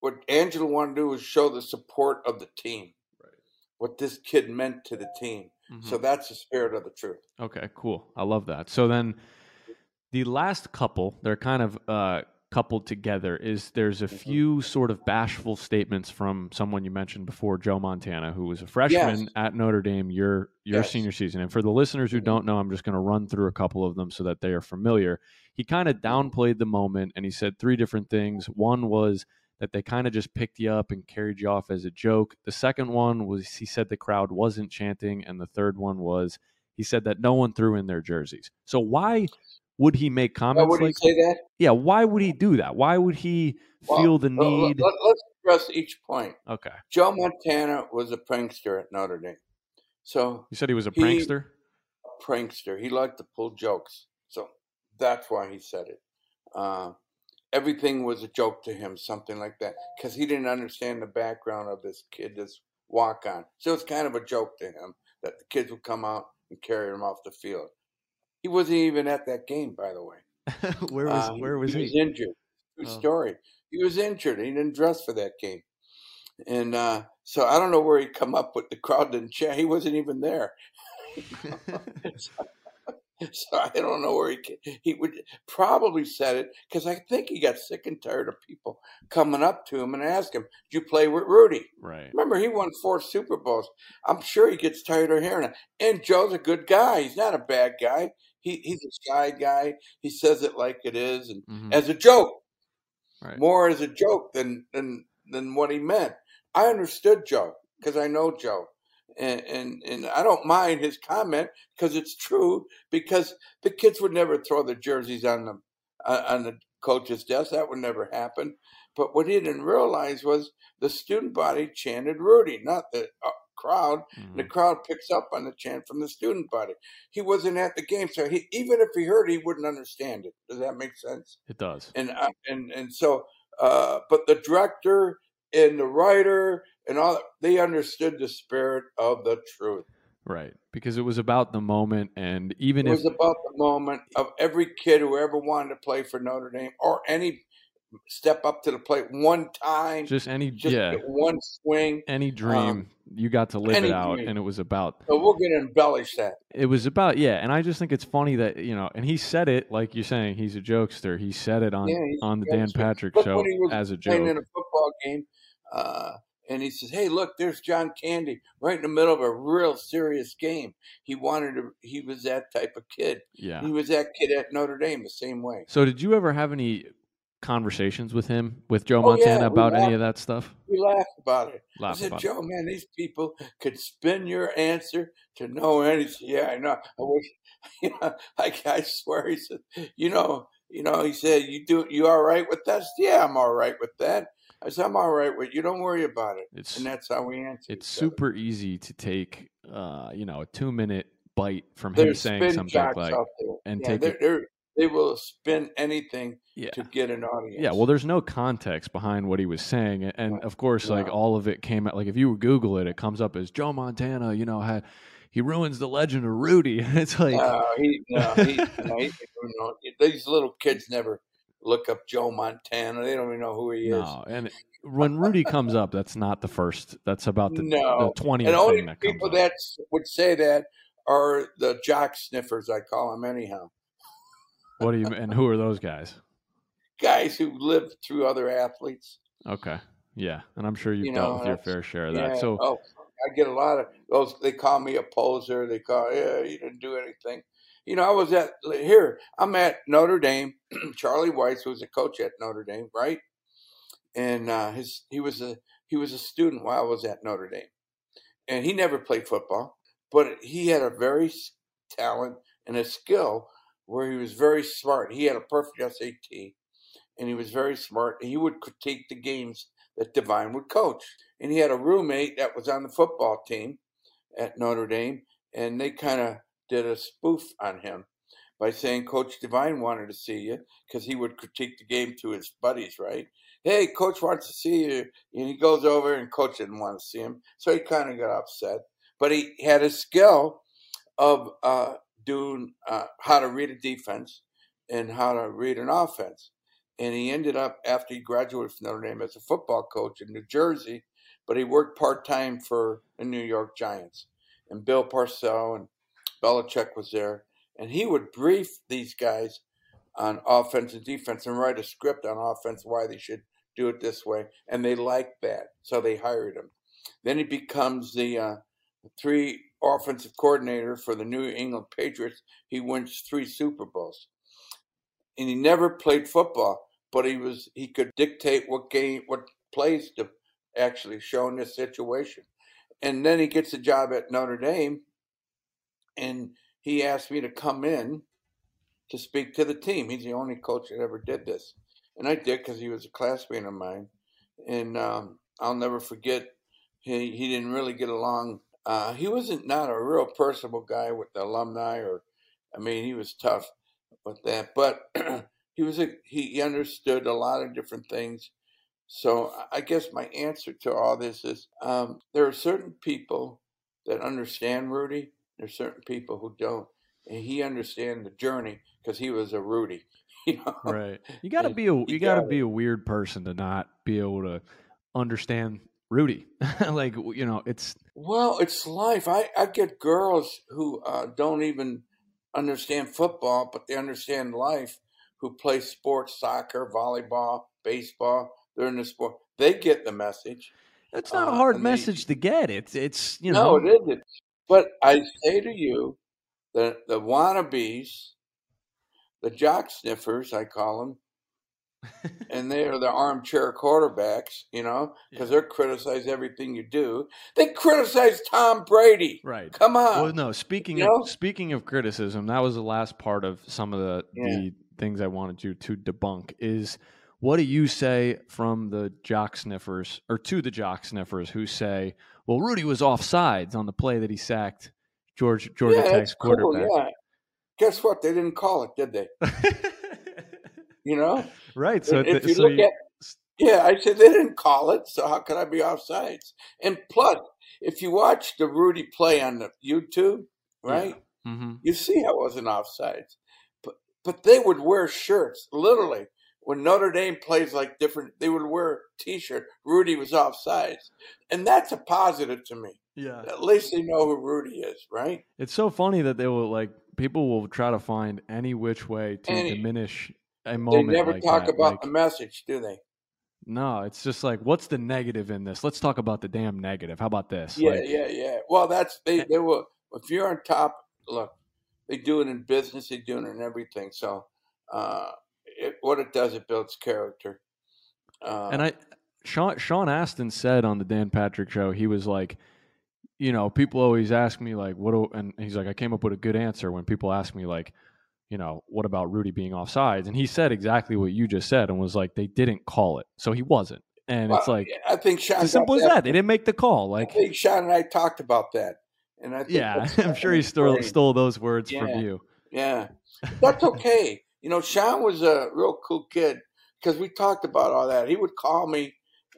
what Angelo wanted to do was show the support of the team, right? What this kid meant to the team. So Mhm. that's the spirit of the truth. Okay, cool. I love that. So then the last couple, they're kind of uh, coupled together, is there's a Mm-hmm. few sort of bashful statements from someone you mentioned before, Joe Montana, who was a freshman Yes. at Notre Dame your your Yes. Mm-hmm. senior season. And for the listeners who don't know, I'm just going to run through a couple of them so that they are familiar. He kind of Mm-hmm. downplayed the moment and he said three different things. One was that they kind of just picked you up and carried you off as a joke. The second one was he said the crowd wasn't chanting, and the third one was he said that no one threw in their jerseys. So why would he make comments would he like say that? Yeah, why would he do that? Why would he Well, feel the need? Let, us address each point. Okay. Joe Montana was a prankster at Notre Dame. So You said he was a he- prankster? a prankster. He liked to pull jokes. So that's why he said it. Uh, everything was a joke to him, something like that, because he didn't understand the background of this kid, this walk on. So it's kind of a joke to him that the kids would come out and carry him off the field. He wasn't even at that game, by the way. where was Uh, where was he? he? was injured. True Oh. story. He was injured. He didn't dress for that game, and uh, so I don't know where he come up with the crowd didn't cheer. He wasn't even there. so I don't know where he ca- he would probably said it because I think he got sick and tired of people coming up to him and asking, "Did you play with Rudy?" Right. Remember, he won four Super Bowls. I'm sure he gets tired of hearing it. And Joe's a good guy. He's not a bad guy. He he's a shy guy. He says it like it is, and Mhm. as a joke, Right. more as a joke than than than what he meant. I understood Joe because I know Joe, and and and I don't mind his comment because it's true. Because the kids would never throw their jerseys on the uh, on the coach's desk. That would never happen. But what he didn't realize was the student body chanted Rudy, not the crowd. The crowd picks up on the chant from the student body. He wasn't at the game, so he even if he heard, it, he wouldn't understand it. Does that make sense? It does. and uh, and and so uh but the director and the writer and all they understood the spirit of the truth Right. Because it was about the moment and even it if was about the moment of every kid who ever wanted to play for notre dame or any step up to the plate one time. Just any just yeah. one swing. Any dream Um, you got to live it out, dream. and it was about So we're going to embellish that. it was about yeah and i just think it's funny that you know and he said it like you're saying he's a jokester he said it on Yeah, on the dan jokester. patrick Look show when he was as a joke playing in a football game, uh, and he says, "Hey, look, there's John Candy right in the middle of a real serious game. He wanted to. He was that type of kid. Yeah. he was that kid at Notre Dame the same way. so did you ever have any conversations with him with joe Oh, montana we about any of that stuff We laughed about it. I said, about it. Joe, man, these people could spin your answer to know anything. Yeah, I know. I wish, you know, I, I swear, he said, you know, you know, he said, you do, you all right with that? Yeah, I'm all right with that. I said, I'm all right with you. Don't worry about it. It's- and that's how we answer. it's each other. super easy to take uh you know a two minute bite from him saying something like and yeah, take they're, it they're, they will spin anything Yeah. to get an audience. Yeah, well, there's no context behind what he was saying, and of course, like all of it came out. Like if you Google it, it comes up as Joe Montana. You know, had he ruins the legend of Rudy. It's like No, he, no, he, no, he, you know, these little kids never look up Joe Montana. They don't even know who he is. no, and when Rudy comes up, that's not the first. That's about the no, the twentieth and only that people that would say that are the jock sniffers. I call them anyhow. What do you and who are those guys? Guys who lived through other athletes. Okay, yeah, and I'm sure you've You dealt know, with your fair share of Yeah. that. So oh, I get a lot of those. They call me a poser. They call, yeah, you didn't do anything. You know, I was at here. I'm at Notre Dame. Charlie Weis was a coach at Notre Dame, right? And uh, his he was a he was a student while I was at Notre Dame, and he never played football, but he had a very talent and a skill where he was very smart. He had a perfect SAT, and he was very smart. He would critique the games that Devine would coach. And he had a roommate that was on the football team at Notre Dame, and they kind of did a spoof on him by saying Coach Devine wanted to see you because he would critique the game to his buddies, right? Hey, Coach wants to see you. And he goes over, and Coach didn't want to see him. So he kind of got upset. But he had a skill of uh, doing uh, how to read a defense and how to read an offense. And he ended up, after he graduated from Notre Dame, as a football coach in New Jersey, but he worked part time for the New York Giants. And Bill Parcells and Belichick was there. And he would brief these guys on offense and defense and write a script on offense why they should do it this way. And they liked that. So they hired him. Then he becomes the uh, three offensive coordinator for the New England Patriots. He wins three Super Bowls. And he never played football, but he was he could dictate what game what plays to actually show in this situation. And then he gets a job at Notre Dame and he asked me to come in to speak to the team. He's the only coach that ever did this. And I did because he was a classmate of mine. And um, I'll never forget, he, he didn't really get along. Uh, he wasn't not a real personable guy with the alumni, or I mean, he was tough with that. But he was a he, understood a lot of different things. So I- guess my answer to all this is um, there are certain people that understand Rudy. There's certain people who don't, and he understand the journey because he was a Rudy. You know? right, you got to be a you got to be a weird person to not be able to understand Rudy. like you know, it's Well, it's life. I, I get girls who uh, don't even understand football, but they understand life, who play sports, soccer, volleyball, baseball. They're in the sport. They get the message. it's not a Uh, hard and they- message to get. It's it's you know. no, it isn't. But I say to you, the the wannabes, the jock sniffers, I call them, and they are the armchair quarterbacks, you know, because they're criticize everything you do. They criticize Tom Brady. Right. Come on. Well, no. Speaking You of know? speaking of criticism, that was the last part of some of the Yeah. the things I wanted you to debunk. Is what do you say from the jock sniffers, or to the jock sniffers who say, "Well, Rudy was off sides on the play that he sacked George Georgia yeah, Tech's that's cool, quarterback." yeah. Guess what? They didn't call it, did they? you know? Right. So, if, if you so look you- at, yeah, I said they didn't call it, so how could I be offsides? And plus, if you watch the Rudy play on the YouTube, right, Mhm. you see I wasn't offsides. But but they would wear shirts, literally. when Notre Dame plays like different, they would wear a T-shirt. Rudy was offsides, and that's a positive to me. Yeah. At least they know who Rudy is, right? It's so funny that they will like people will try to find any which way to Any. diminish a They never like talk that. about Like, the message, do they? no, it's just like, what's the negative in this? Let's talk about the damn negative. How about this? Yeah, Like, yeah, yeah. Well, that's they. They will. If you're on top, look, they do it in business. They do it in everything. So, uh, it, what it does, it builds character. Uh, And I, Sean Sean Astin said on the Dan Patrick show, he was like, you know, people always ask me like, what? Do, and he's like, I came up with a good answer when people ask me like, you know, what about Rudy being offsides? And he said exactly what you just said, and was like, they didn't call it, so he wasn't. And it's like, I think Sean. as simple as that. They didn't make the call. I Like, think Sean and I talked about that, and I think yeah, I'm sure he stole stole those words Yeah. from you. Yeah, that's okay. you know, Sean was a real cool kid because we talked about all that. He would call me,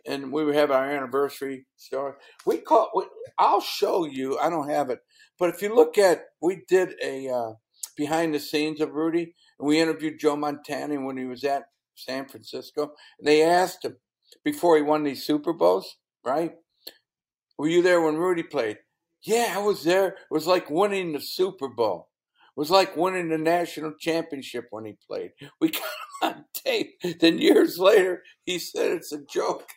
and we would have our anniversary story. We call. We, I'll show you. I don't have it, but if you look at, we did a uh, behind the scenes of Rudy, and we interviewed Joe Montana when he was at San Francisco, and they asked him before he won these Super Bowls, right? Were you there when Rudy played? Yeah, I was there. It was like winning the Super Bowl. It was like winning the national championship when he played. We got him on tape. Then years later, he said it's a joke.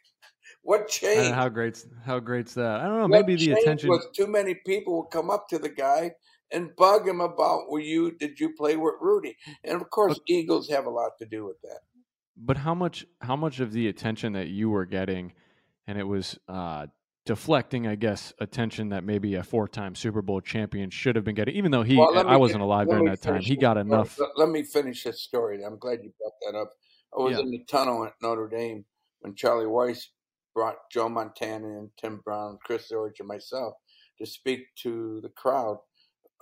What changed? how great's how great's that? I don't know. What Maybe the attention. was too many people would come up to the guy and bug him about were you did you play with Rudy? And of course, Eagles have a lot to do with that. But how much how much of the attention that you were getting, and it was uh, deflecting, I guess, attention that maybe a four time Super Bowl champion should have been getting, even though he Well, I wasn't get- alive during that time. He got story. enough. Let, let me finish this story. I'm glad you brought that up. I was Yeah. in the tunnel at Notre Dame when Charlie Weis brought Joe Montana and Tim Brown, Chris Zorich, and myself to speak to the crowd,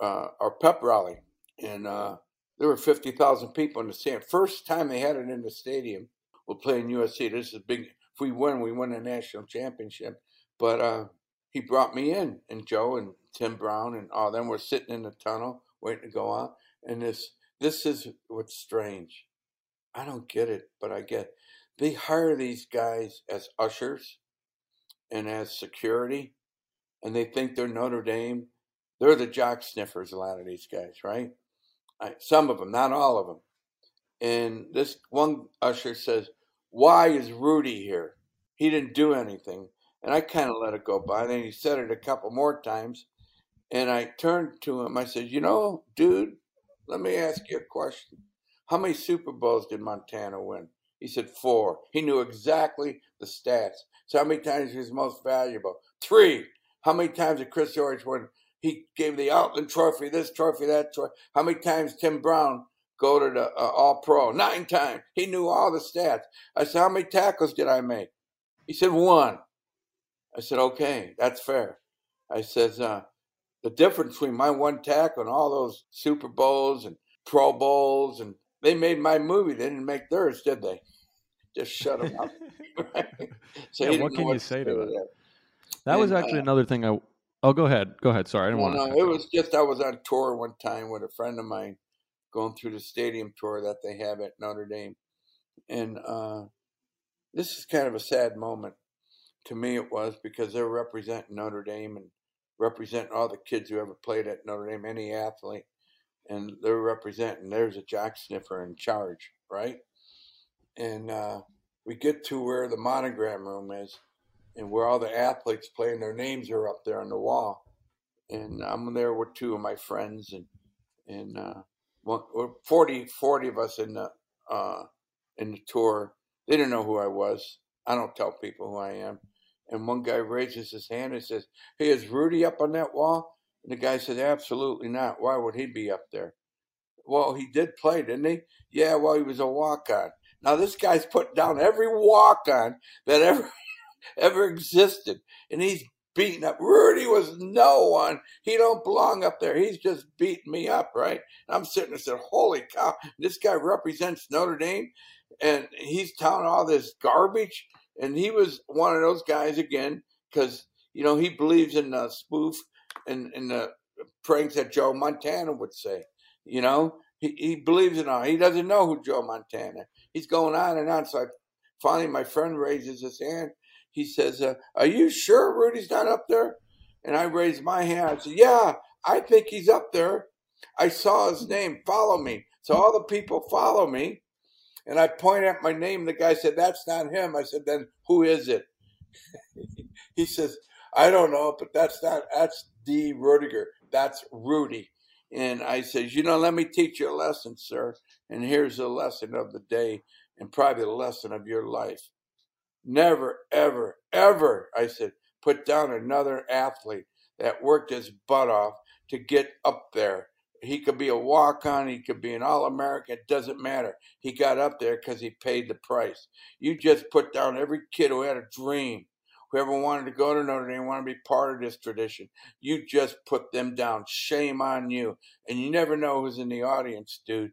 uh, our pep rally. And uh, there were 50,000 people in the stand. First time they had it in the stadium. We'll play in USC. This is big. If we win, we win a national championship. But uh, he brought me in, and Joe and Tim Brown and all them were sitting in the tunnel waiting to go on. And this this is what's strange. I don't get it, but I get they hire these guys as ushers and as security, and they think they're Notre Dame. They're the jock sniffers. A lot of these guys, right? I, some of them, not all of them. And this one usher says, "Why is Rudy here? He didn't do anything." And I kind of let it go by. Then he said it a couple more times, and I turned to him. I said, "You know, dude, let me ask you a question. How many Super Bowls did Montana win?" He said four. He knew exactly the stats. So how many times was most valuable? Three. How many times did Chris Zorich win? He gave the Outland Trophy, this trophy, that trophy. How many times Tim Brown go to the uh, All Pro? Nine times. He knew all the stats. I said, how many tackles did I make? He said one. I said, okay, that's fair. I says, uh, the difference between my one tackle and all those Super Bowls and Pro Bowls, and they made my movie. They didn't make theirs, did they? Just shut them up. So Yeah, what didn't know can you say to with it? That was And, actually uh, another thing. I oh, go ahead, go ahead. Sorry, I didn't No, want no, it was just I was on tour one time with a friend of mine, going through the stadium tour that they have at Notre Dame, and uh, this is kind of a sad moment to me. It was because they're representing Notre Dame and representing all the kids who ever played at Notre Dame, any athlete, and they're representing. There's a jock sniffer in charge, right? And uh, we get to where the monogram room is, and where all the athletes play, and their names are up there on the wall and I'm there with two of my friends and and uh, one, 40, 40 of us in the uh, in the tour. They didn't know who I was. I don't tell people who I am. And one guy raises his hand and says, "Hey, is Rudy up on that wall?" And the guy said, "Absolutely not. Why would he be up there?" Well, he did play, didn't he? Yeah. Well, he was a walk on. Now this guy's put down every walk on that ever ever existed, and he's beating up. Rudy was no one. He don't belong up there. He's just beating me up, right? And I'm sitting there saying, "Holy cow! This guy represents Notre Dame, and he's telling all this garbage." And he was one of those guys again because you know he believes in the spoof and in the pranks that Joe Montana would say, you know. he, he believes in all. He doesn't know who Joe Montana. He's going on and on. So I, finally, my friend raises his hand. He says, uh, "Are you sure Rudy's not up there?" And I raised my hand. I said, "Yeah, I think he's up there. I saw his name. Follow me." So all the people follow me, and I point at my name. The guy said, "That's not him." I said, "Then who is it?" he says, "I don't know, but that's not. That's D. Ruettiger. That's Rudy." And I says, you know, let me teach you a lesson, sir. And here's the lesson of the day and probably the lesson of your life. Never, ever, ever, I said, put down another athlete that worked his butt off to get up there. He could be a walk on, he could be an All American, it doesn't matter. He got up there because he paid the price. You just put down every kid who had a dream whoever wanted to go to Notre Dame, want to be part of this tradition, you just put them down. Shame on you. And you never know who's in the audience, dude.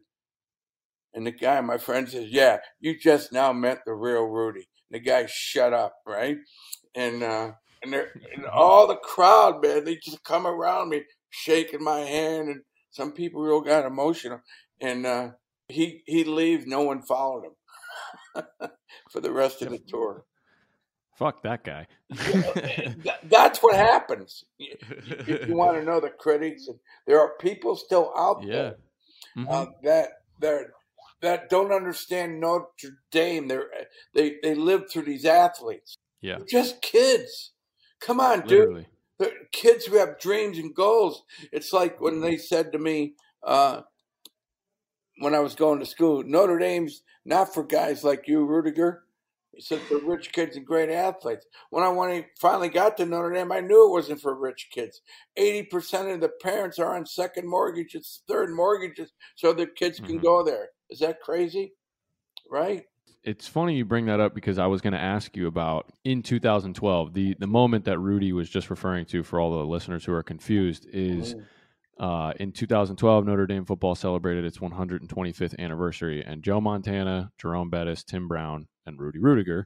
And the guy, my friend, says, Yeah, you just now met the real Rudy. And the guy shut up, right? And uh and, and all the crowd, man, they just come around me, shaking my hand, and some people real got emotional. And uh he he leaves, no one followed him for the rest of the tour. Fuck that guy. That's what happens. If you want to know the critics, there are people still out yeah. there mm-hmm. uh, that that that don't understand Notre Dame. They they they live through these athletes. Yeah, They're just kids. Come on, dude. Literally. They're kids who have dreams and goals. It's like when they said to me uh, when I was going to school, Notre Dame's not for guys like you, Ruettiger. He said for rich kids and great athletes. When I finally got to Notre Dame, I knew it wasn't for rich kids. Eighty percent of the parents are on second mortgages, third mortgages, so their kids can Mm-hmm. go there. Is that crazy? Right? It's funny you bring that up because I was going to ask you about in 2012 the the moment that Rudy was just referring to for all the listeners who are confused is uh, in 2012 Notre Dame football celebrated its 125th anniversary and Joe Montana, Jerome Bettis, Tim Brown, and Rudy Ruettiger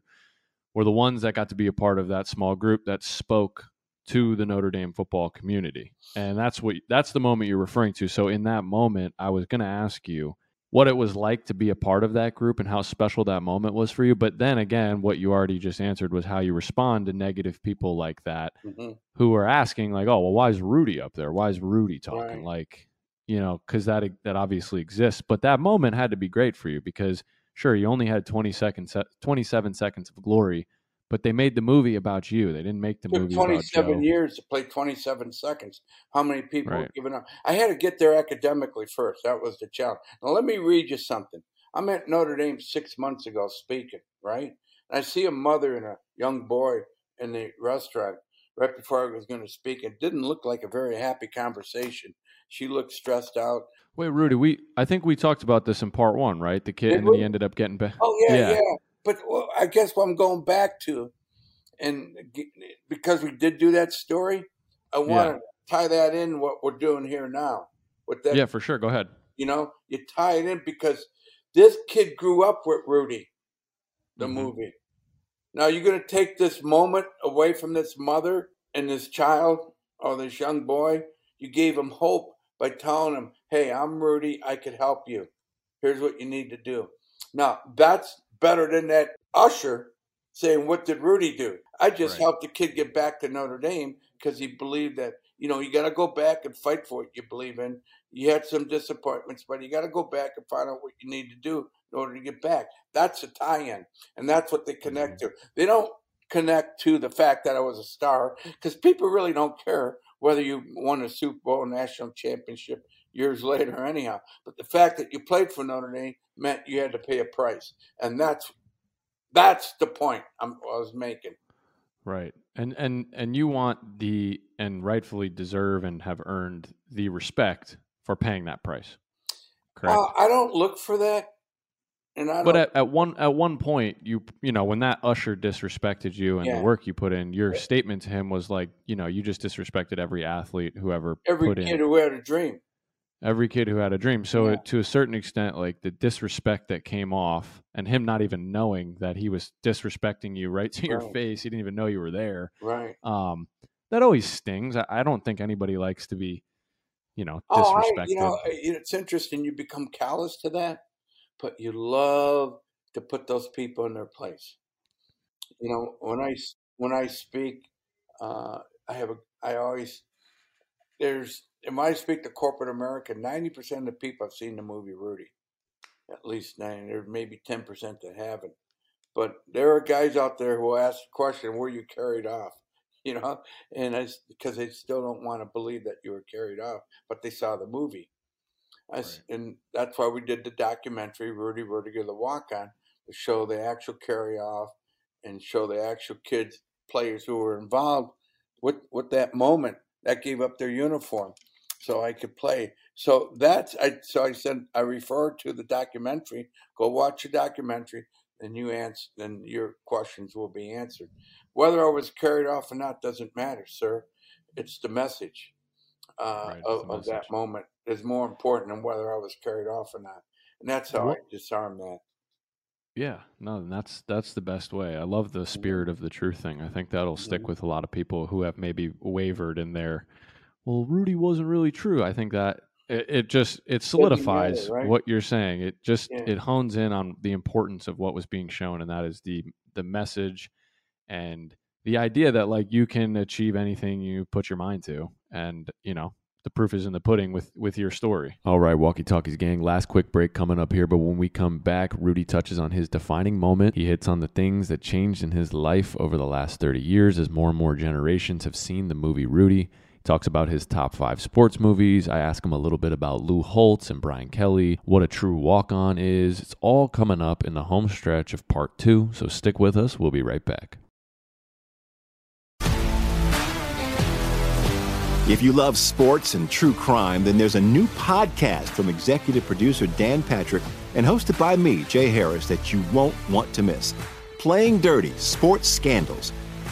were the ones that got to be a part of that small group that spoke to the Notre Dame football community. And that's what that's the moment you're referring to. So in that moment, I was going to ask you what it was like to be a part of that group and how special that moment was for you. But then again, what you already just answered was how you respond to negative people like that Mhm. who are asking like, "Oh, well why is Rudy up there? Why is Rudy talking?" Right. Like, you know, cuz that that obviously exists. But that moment had to be great for you because sure, you only had 20 seconds 27 seconds of glory, but they made the movie about you. They didn't make the movie about 27 years to play 27 seconds. How many people Right. have given up? I had to get there academically first. That was the challenge. Now, let me read you something. I'm at Notre Dame six months ago speaking, right? And I see a mother and a young boy in the restaurant right before I was going to speak. It didn't look like a very happy conversation. She looked stressed out. Wait, Rudy, we I think we talked about this in part 1, right? The kid Did and then we? he ended up getting back. Oh yeah, yeah. But I guess what I'm going back to, and because we did do that story, I want to tie that in what we're doing here now. With that, Yeah, for sure. Go ahead. you know, you tie it in because this kid grew up with Rudy, the Mhm. movie. Now you're going to take this moment away from this mother and this child or this young boy. You gave him hope by telling him, "Hey, I'm Rudy. I could help you. Here's what you need to do." Now that's better than that usher saying, "What did Rudy do?" I just Right. helped the kid get back to Notre Dame because he believed that you know you got to go back and fight for what you believe in. You had some disappointments, but you got to go back and find out what you need to do in order to get back. That's a tie-in, and that's what they connect mm-hmm. to. They don't connect to the fact that I was a star because people really don't care whether you won a Super Bowl national championship years later, anyhow. But the fact that you played for Notre Dame meant you had to pay a price, and that's that's the point I'm, I was making. Right. And and and you want the and rightfully deserve and have earned the respect for paying that price. Correct. Uh, I don't look for that, and I but at, at one at one point you you know when that usher disrespected you and Yeah. the work you put in your statement to him was like you know you just disrespected every athlete who ever every kid in who had a dream. Every kid who had a dream so Yeah. it, to a certain extent like the disrespect that came off and him not even knowing that he was disrespecting you right to your face he didn't even know you were there Right. um that always stings I, I don't think anybody likes to be you know Oh, I, disrespected. you know, it's interesting. You become callous to that, but you love to put those people in their place. You know, when i when I speak, uh, I have a. I always there's when I speak to corporate America, ninety percent of the people have seen the movie Rudy. At least nine. There may be ten percent that haven't. But there are guys out there who ask the question, "Were you carried off?" You know, and I because they still don't want to believe that you were carried off, but they saw the movie. I s and that's why we did the documentary Rudy Ruettiger the Walk On to show the actual carry off and show the actual kids players who were involved with with that moment that gave up their uniform so I could play. So that's I so I said I referred to the documentary. Go watch the documentary, and you answer then your questions will be answered. Whether I was carried off or not doesn't matter, sir. It's the message uh, Right, of, the of that moment is more important than whether I was carried off or not. And that's how What- I disarm that. Yeah, no, and that's that's the best way. I love the spirit of the truth thing. I think that'll stick with a lot of people who have maybe wavered in their, well, Rudy wasn't really true. I think that it, it just it Doesn't matter, solidifies right? what you're saying. It just Yeah. it hones in on the importance of what was being shown, and that is the the message and the idea that like you can achieve anything you put your mind to, and you know the proof is in the pudding with with your story. All right, walkie talkies gang. Last quick break coming up here, but when we come back, Rudy touches on his defining moment. He hits on the things that changed in his life over the last 30 years as more and more generations have seen the movie Rudy. Talks about his top five sports movies. I ask him a little bit about Lou Holtz and Brian Kelly, what a true walk on is. It's all coming up in the home stretch of part two, so stick with us. We'll be right back. If you love sports and true crime, then there's a new podcast from executive producer Dan Patrick and hosted by me, Jay Harris, that you won't want to miss. Playing Dirty Sports Scandals.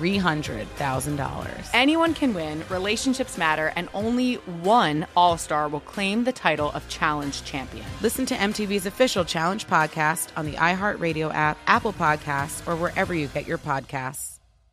$300,000. Anyone can win, relationships matter, and only one All Star will claim the title of Challenge Champion. Listen to MTV's official Challenge podcast on the iHeartRadio app, Apple Podcasts, or wherever you get your podcasts.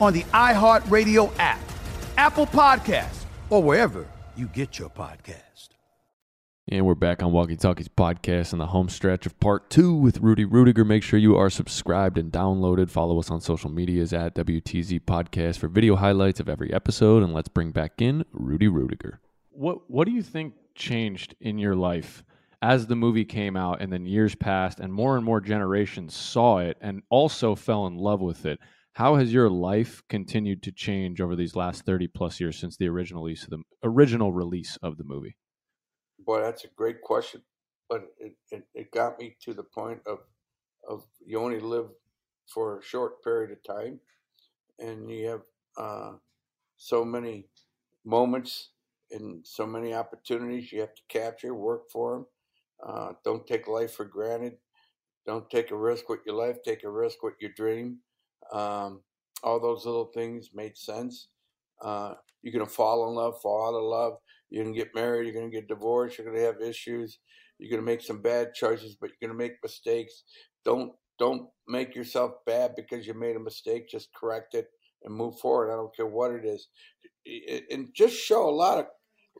on the iHeartRadio app, Apple Podcasts, or wherever you get your podcast. And we're back on Walkie Talkies podcast on the home stretch of part two with Rudy Ruettiger. Make sure you are subscribed and downloaded. Follow us on social medias at WTZ Podcast for video highlights of every episode. And let's bring back in Rudy Ruettiger. What What do you think changed in your life as the movie came out and then years passed and more and more generations saw it and also fell in love with it? How has your life continued to change over these last thirty plus years since the original release of the original release of the movie? Boy, that's a great question, but it, it, it got me to the point of of you only live for a short period of time, and you have uh, so many moments and so many opportunities you have to capture, work for them. Uh, don't take life for granted. Don't take a risk with your life. Take a risk with your dream. Um, all those little things made sense. Uh, you're gonna fall in love, fall out of love. You're gonna get married. You're gonna get divorced. You're gonna have issues. You're gonna make some bad choices, but you're gonna make mistakes. Don't don't make yourself bad because you made a mistake. Just correct it and move forward. I don't care what it is, and just show a lot of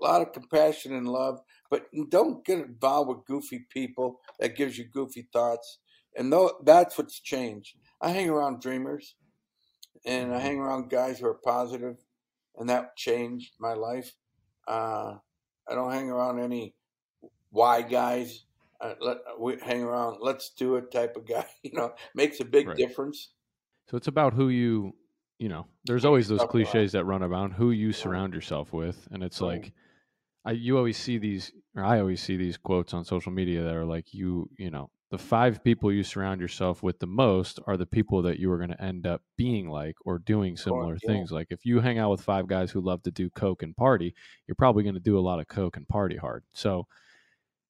a lot of compassion and love. But don't get involved with goofy people that gives you goofy thoughts. And that's what's changed. I hang around dreamers, and I hang around guys who are positive, and that changed my life. Uh, I don't hang around any why guys. Uh, let we hang around. Let's do it type of guy. You know, makes a big Right. difference. So it's about who you, you know, there's always those cliches that run around who you surround yourself with. And it's like, I, you always see these, or I always see these quotes on social media that are like, you, you know, the five people you surround yourself with the most are the people that you are going to end up being like or doing similar yeah. things. Like if you hang out with five guys who love to do coke and party, you're probably going to do a lot of coke and party hard. So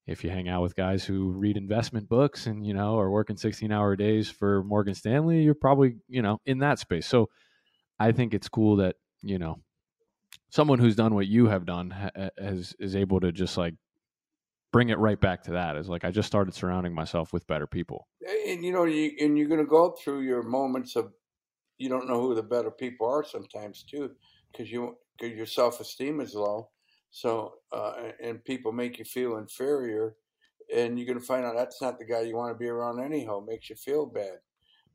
if you hang out with guys who read investment books and you know are working 16 hour days for Morgan Stanley, you're probably you know in that space. So I think it's cool that you know someone who's done what you have done has is able to just like bring it right back to that. Is like I just started surrounding myself with better people. and you know you and you're going to go through your moments of you don't know who the better people are sometimes too because you because your self-esteem is low so uh, and people make you feel inferior and you're going to find out that's not the guy you want to be around anyhow makes you feel bad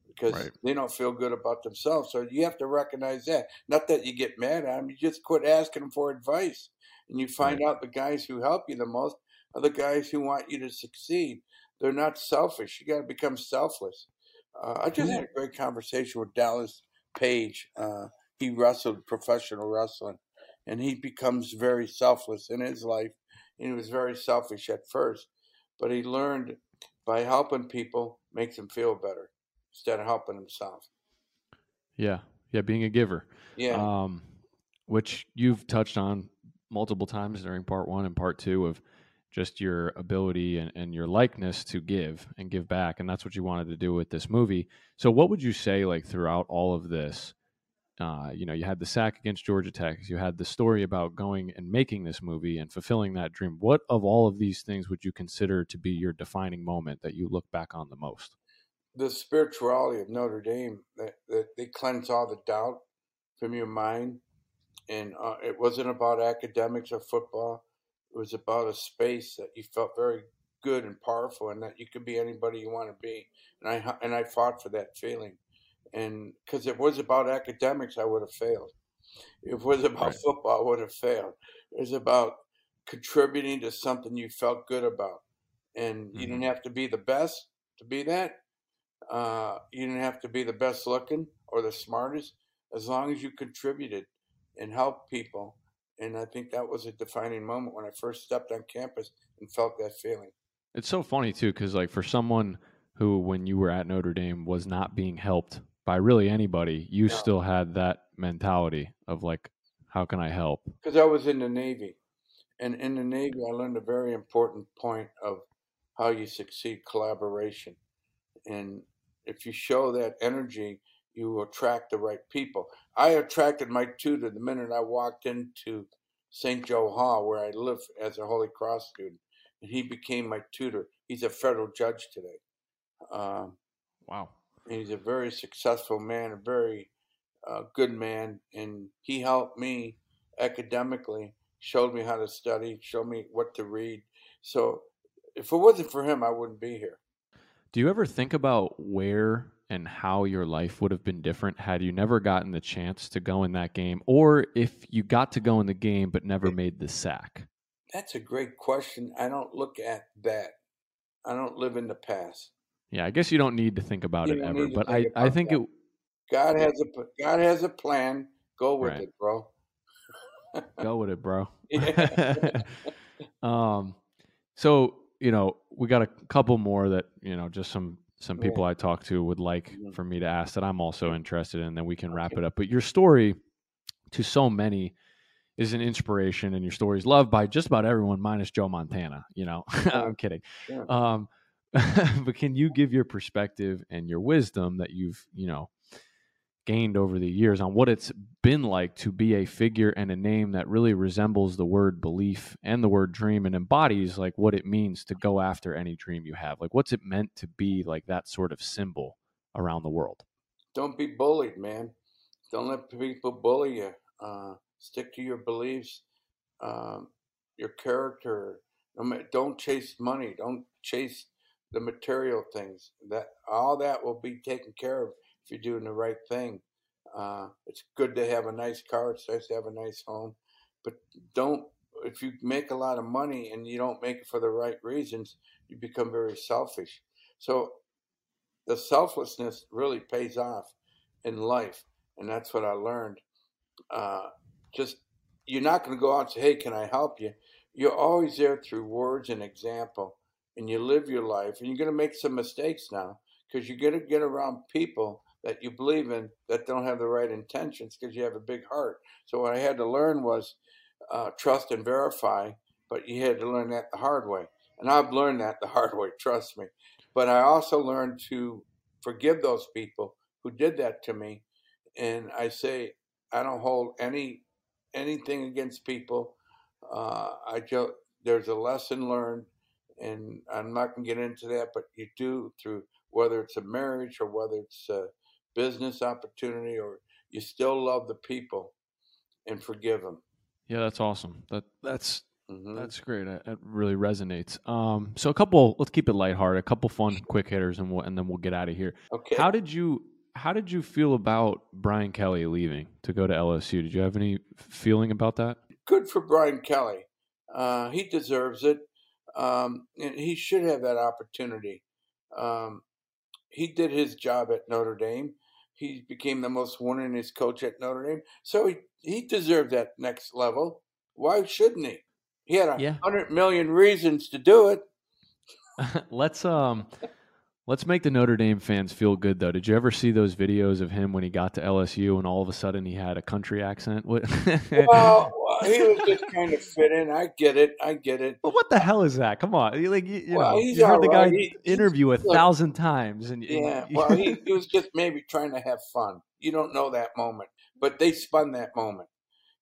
because Right. they don't feel good about themselves so you have to recognize that not that you get mad at them you just quit asking them for advice and you find out the guys who help you the most are the guys who want you to succeed they're not selfish. You got to become selfless. Uh, I just had a great conversation with Dallas Page. Uh, he wrestled professional wrestling, and he becomes very selfless in his life. And he was very selfish at first, but he learned by helping people makes him feel better instead of helping himself. Yeah, yeah, being a giver. Yeah. Um, which you've touched on multiple times during part one and part two of just your ability and, and your likeness to give and give back, and that's what you wanted to do with this movie. So, what would you say, like throughout all of this? Uh, you know, you had the sack against Georgia Tech. You had the story about going and making this movie and fulfilling that dream. What of all of these things would you consider to be your defining moment that you look back on the most? the spirituality of Notre Dame that, that they cleanse all the doubt from your mind, and uh, it wasn't about academics or football. It was about a space that you felt very good and powerful, and that you could be anybody you want to be. And I and I fought for that feeling, and because it was about academics, I would have failed. If it was about Right. football, I would have failed. It was about contributing to something you felt good about, and you didn't have to be the best to be that. Uh, you didn't have to be the best looking or the smartest, as long as you contributed and helped people. And I think that was a defining moment when I first stepped on campus and felt that feeling. It's so funny too, because like for someone who, when you were at Notre Dame, was not being helped by really anybody, you No. still had that mentality of like, how can I help? because I was in the Navy, and in the Navy, I learned a very important point of how you succeed collaboration. And if you show that energy, you attract the right people. I attracted my tutor the minute I walked into St. Joe Hall, where I live as a Holy Cross student, and he became my tutor. He's a federal judge today. Um, Wow. He's a very successful man, a very a good man, and he helped me academically, showed me how to study, showed me what to read. So if it wasn't for him, I wouldn't be here. Do you ever think about where and how your life would have been different had you never gotten the chance to go in that game, or if you got to go in the game but never made the sack? That's a great question. I don't look at that. I don't live in the past. Yeah, I guess you don't need to think about You it ever, but I, think I think that. it. God has a God has a plan. Go with Right. it, bro. Go with it, bro. Yeah. um, so you know, we got a couple more that you know, just some some Yeah. people I talk to would like Mhm. for me to ask that I'm also interested in. and Then we can wrap it up. But your story, to so many, is an inspiration, and your story is loved by just about everyone, minus Joe Montana. You know, I'm kidding. Sure. Um, but can you give your perspective and your wisdom that you've you know gained over the years on what it's been like to be a figure and a name that really resembles the word belief and the word dream and embodies like what it means to go after any dream you have like what's it meant to be like that sort of symbol around the world Don't be bullied, man. Don't let people bully you. Uh, stick to your beliefs, um, your character. Don't chase money. Don't chase the material things. That all that will be taken care of if you're doing the right thing. Uh, it's good to have a nice car. It's nice to have a nice home, but don't. If you make a lot of money and you don't make it for the right reasons, you become very selfish. So the selflessness really pays off in life, and that's what I learned. Uh, just you're not going to go out and say, "Hey, can I help you?" You're always there through words and example, and you live your life. And you're going to make some mistakes now because you're going to get around people that you believe in that don't have the right intentions because you have a big heart. So what I had to learn was uh, trust and verify, but you had to learn that the hard way. And I've learned that the hard way, trust me. But I also learned to forgive those people who did that to me. And I say, I don't hold any anything against people. Uh, I just there's a lesson learned, and I'm not going to get into that. But you do through whether it's a marriage or whether it's a business opportunity, or you still love the people and forgive them. yeah that's awesome that that's Mhm. that's great it, it really resonates um so a couple let's keep it lighthearted a couple fun quick hitters and we'll and then we'll get out of here Okay. how did you how did you feel about brian kelly leaving to go to lsu did you have any feeling about that good for Brian Kelly. Uh, he deserves it, um, and he should have that opportunity. Um, he did his job at Notre Dame. He became the most winningest coach at Notre Dame, so he he deserved that next level. Why shouldn't he? He had a Yeah. hundred million reasons to do it. let's um let's make the Notre Dame fans feel good though. Did you ever see those videos of him when he got to LSU and all of a sudden he had a country accent? What well, he was just kind of fit in. I get it. I get it. But what the hell is that? Come on, you, like you, you Well, know, you heard the guy right. He- interview a look, thousand times, and and Yeah, you- well, he, he was just maybe trying to have fun. You don't know that moment, but they spun that moment.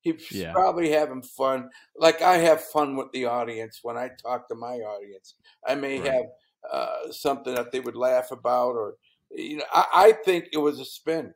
He's Yeah. probably having fun, like I have fun with the audience when I talk to my audience. I may Right. have uh, something that they would laugh about, or you know, I, I think it was a spin.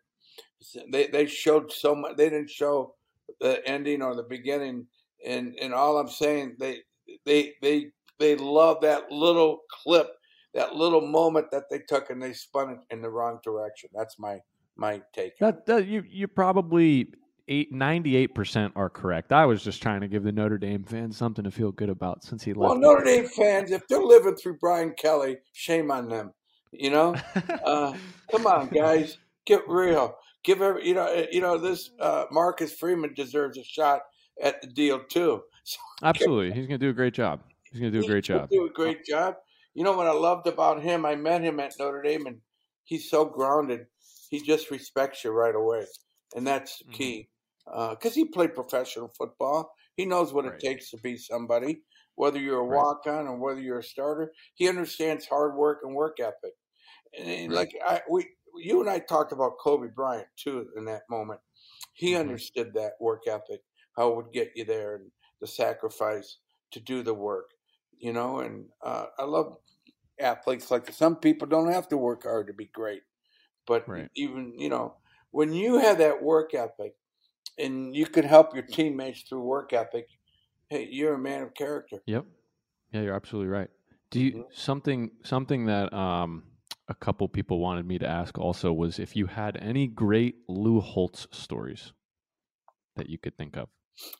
They they showed so much. They didn't show the ending or the beginning, and and all I'm saying they they they they love that little clip, that little moment that they took, and they spun it in the wrong direction. That's my my take. that, that you you probably eight ninety eight percent are correct. I was just trying to give the Notre Dame fans something to feel good about since he left. Well, Notre Dame fans, if they're living through Brian Kelly, shame on them. You know, uh, come on, guys, get real. Give every, you know, uh, you know this uh, Marcus Freeman deserves a shot at the deal too. So Absolutely, he's going to do a great job. He's going to do a great job. Do a great job. You know what I loved about him? I met him at Notre Dame, and he's so grounded. He just respects you right away, and that's Mm-hmm. key. Because he played professional football, he knows what Right. it takes to be somebody. Whether you're a Right. walk on or whether you're a starter, he understands hard work and work ethic. And and Right. like I, we, you and I talked about Kobe Bryant too in that moment. He Mhm. understood that work ethic, how it would get you there, and the sacrifice to do the work. You know, and uh, I love athletes like. Some people don't have to work hard to be great, but Right. even you know when you have that work ethic and you can help your teammates through work ethic, hey, you're a man of character. Yep. Yeah, you're absolutely right. Do you Mm-hmm. something something that um a couple people wanted me to ask also was if you had any great Lou Holtz stories that you could think of.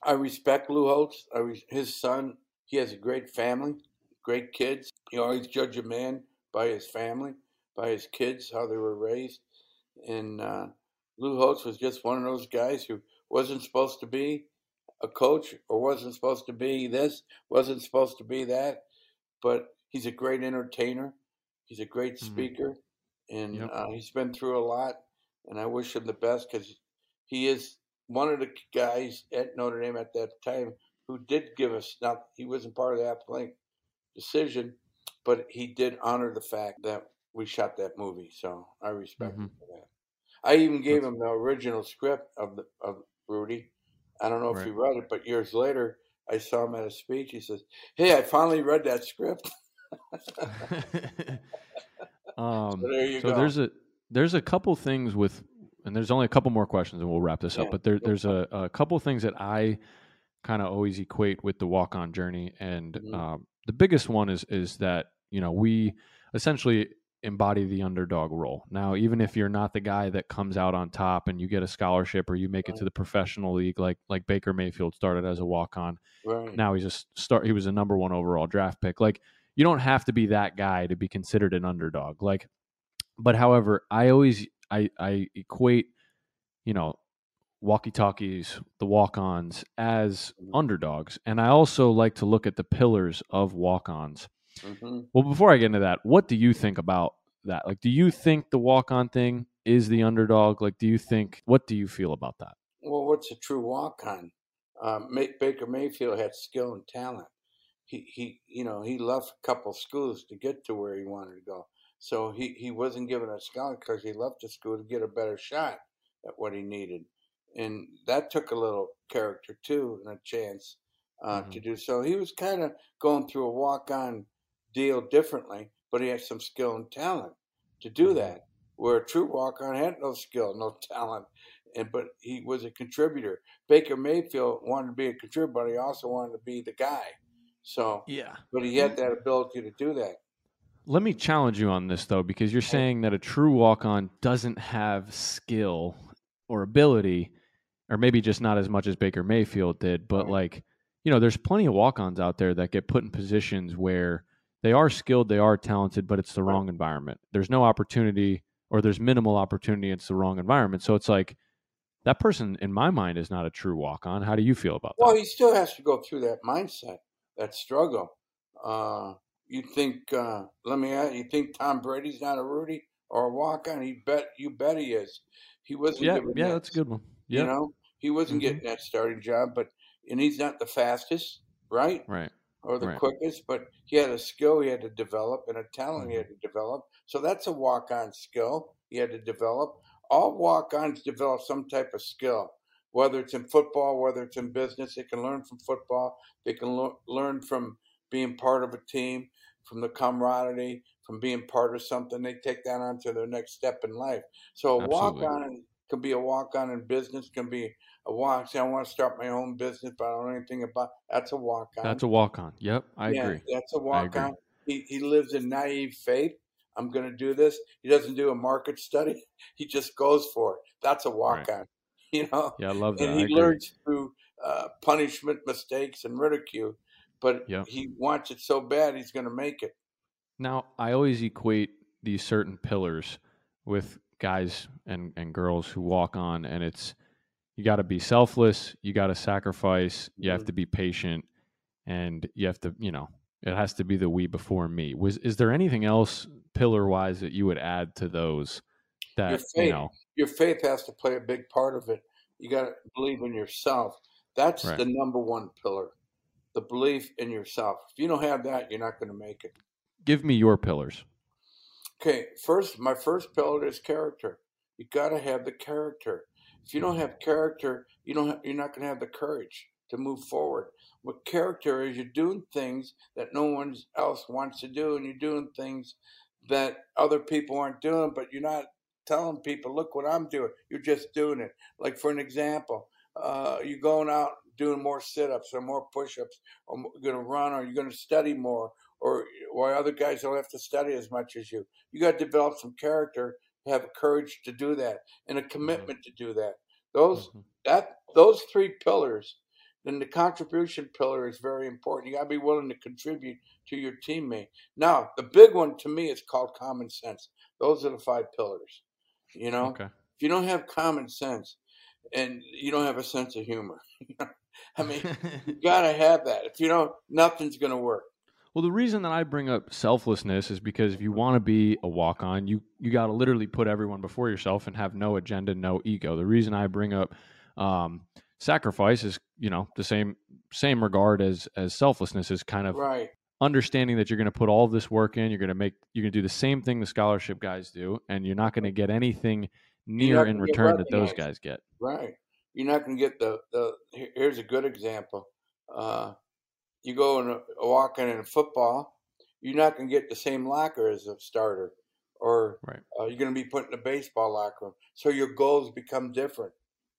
I respect Lou Holtz. I re- his son. He has a great family, great kids. You always judge a man by his family, by his kids, how they were raised. And uh, Lou Holtz was just one of those guys who wasn't supposed to be a coach or wasn't supposed to be this, wasn't supposed to be that. But he's a great entertainer. He's a great speaker, and Yep. uh, he's been through a lot. And I wish him the best because he is one of the guys at Notre Dame at that time who did give us not he wasn't part of the athletic decision, but he did honor the fact that we shot that movie. So I respect him for that. I even gave him the original script of the of Rudy. I don't know if he read it, but years later I saw him at a speech. He says, "Hey, I finally read that script." Um, So there you so go. there's a there's a couple things with, and there's only a couple more questions, and we'll wrap this Yeah, up. But there, there's a, a couple things that I kind of always equate with the walk on journey, and Mhm. um, the biggest one is is that you know we essentially embody the underdog role. Now, even if you're not the guy that comes out on top and you get a scholarship or you make it to the professional league, like like Baker Mayfield started as a walk on, Right. now he's just start. He was a number one overall draft pick. Like you don't have to be that guy to be considered an underdog. Like, but however, I always I I equate, you know, walkie talkies, the walk ons as underdogs, and I also like to look at the pillars of walk ons. hmm Well, before I get into that, what do you think about that? Like, do you think the walk on thing is the underdog? Like, do you think what do you feel about that? Well, what's a true walk on? Um, Ma- Baker Mayfield had skill and talent. He, he, you know, he left a couple schools to get to where he wanted to go. So he, he wasn't given a scholarship because he left the school to get a better shot at what he needed, and that took a little character too and a chance uh, to do so. He was kind of going through a walk on deal differently, but he had some skill and talent to do that. Where a true walk on had no skill, no talent, and but he was a contributor. Baker Mayfield wanted to be a contributor, but he also wanted to be the guy. So Yeah. but he had that ability to do that. Let me challenge you on this though, because you're saying that a true walk on doesn't have skill or ability, or maybe just not as much as Baker Mayfield did. But like, you know, there's plenty of walk ons out there that get put in positions where they are skilled, they are talented, but it's the wrong environment. There's no opportunity or there's minimal opportunity, it's the wrong environment. So it's like that person in my mind is not a true walk on. How do you feel about that? Well, he still has to go through that mindset, that struggle. Uh, you think? Uh, let me ask. You think Tom Brady's not a Rudy or a walk on? He bet. You bet he is. He wasn't. Yeah, yeah, that, that's a good one. You know, he wasn't Mhm. getting that starting job, but and he's not the fastest, right? Right. Or the Right. quickest, but he had a skill he had to develop and a talent Mm-hmm. he had to develop. So that's a walk on skill he had to develop. All walk ons develop some type of skill, whether it's in football, whether it's in business. They can learn from football, they can lo- learn from being part of a team, from the camaraderie, from being part of something. They take that on to their next step in life. So a walk on can be a walk on in business, can be a walk. Say, I want to start my own business, but I don't know anything about. That's a walk on. That's a walk on. Yep, I yeah, agree. That's a walk on. He he lives in naive faith. I'm going to do this. He doesn't do a market study. He just goes for it. That's a walk on. You know. Yeah, I love that. And he learns through uh, punishment, mistakes, and ridicule. But Yep. he wants it so bad, he's going to make it. Now, I always equate these certain pillars with guys and, and girls who walk on, and it's you got to be selfless, you got to sacrifice, you have Mhm. to be patient, and you have to, you know, it has to be the we before me. Was is there anything else pillar wise that you would add to those Your faith, you know? your faith has to play a big part of it. You got to believe in yourself. That's Right. the number one pillar. The belief in yourself. If you don't have that, you're not going to make it. Give me your pillars. Okay, first, my first pillar is character. You got to have the character. If you don't have character, you don't. Have, you're not going to have the courage to move forward. What character is? You're doing things that no one else wants to do, and you're doing things that other people aren't doing, but you're not telling people, look what I'm doing. You're just doing it. Like for an example, uh, you're going out doing more sit-ups or more push-ups, or you're going to run, or you're going to study more, or why other guys don't have to study as much as you. You got to develop some character, have courage to do that, and a commitment to do that. Those that those three pillars then the contribution pillar is very important. You got to be willing to contribute to your teammate. Now, the big one to me is called common sense. Those are the five pillars. You know, Okay. if you don't have common sense and you don't have a sense of humor, I mean, you got to have that. If you don't, nothing's to work. Well, the reason that I bring up selflessness is because if you want to be a walk on, you you got to literally put everyone before yourself and have no agenda, no ego. The reason I bring up um, sacrifice is, you know, the same same regard as as selflessness is kind of Right. Understanding that you're going to put all this work in, you're going to make you're going to do the same thing the scholarship guys do, and you're not going to get anything near in return that those guys get. Right. You're not going to get the, the. Here's a good example. Uh, you go and walk in football, you're not going to get the same locker as a starter, or right. uh, you're going to be put in a baseball locker room. So your goals become different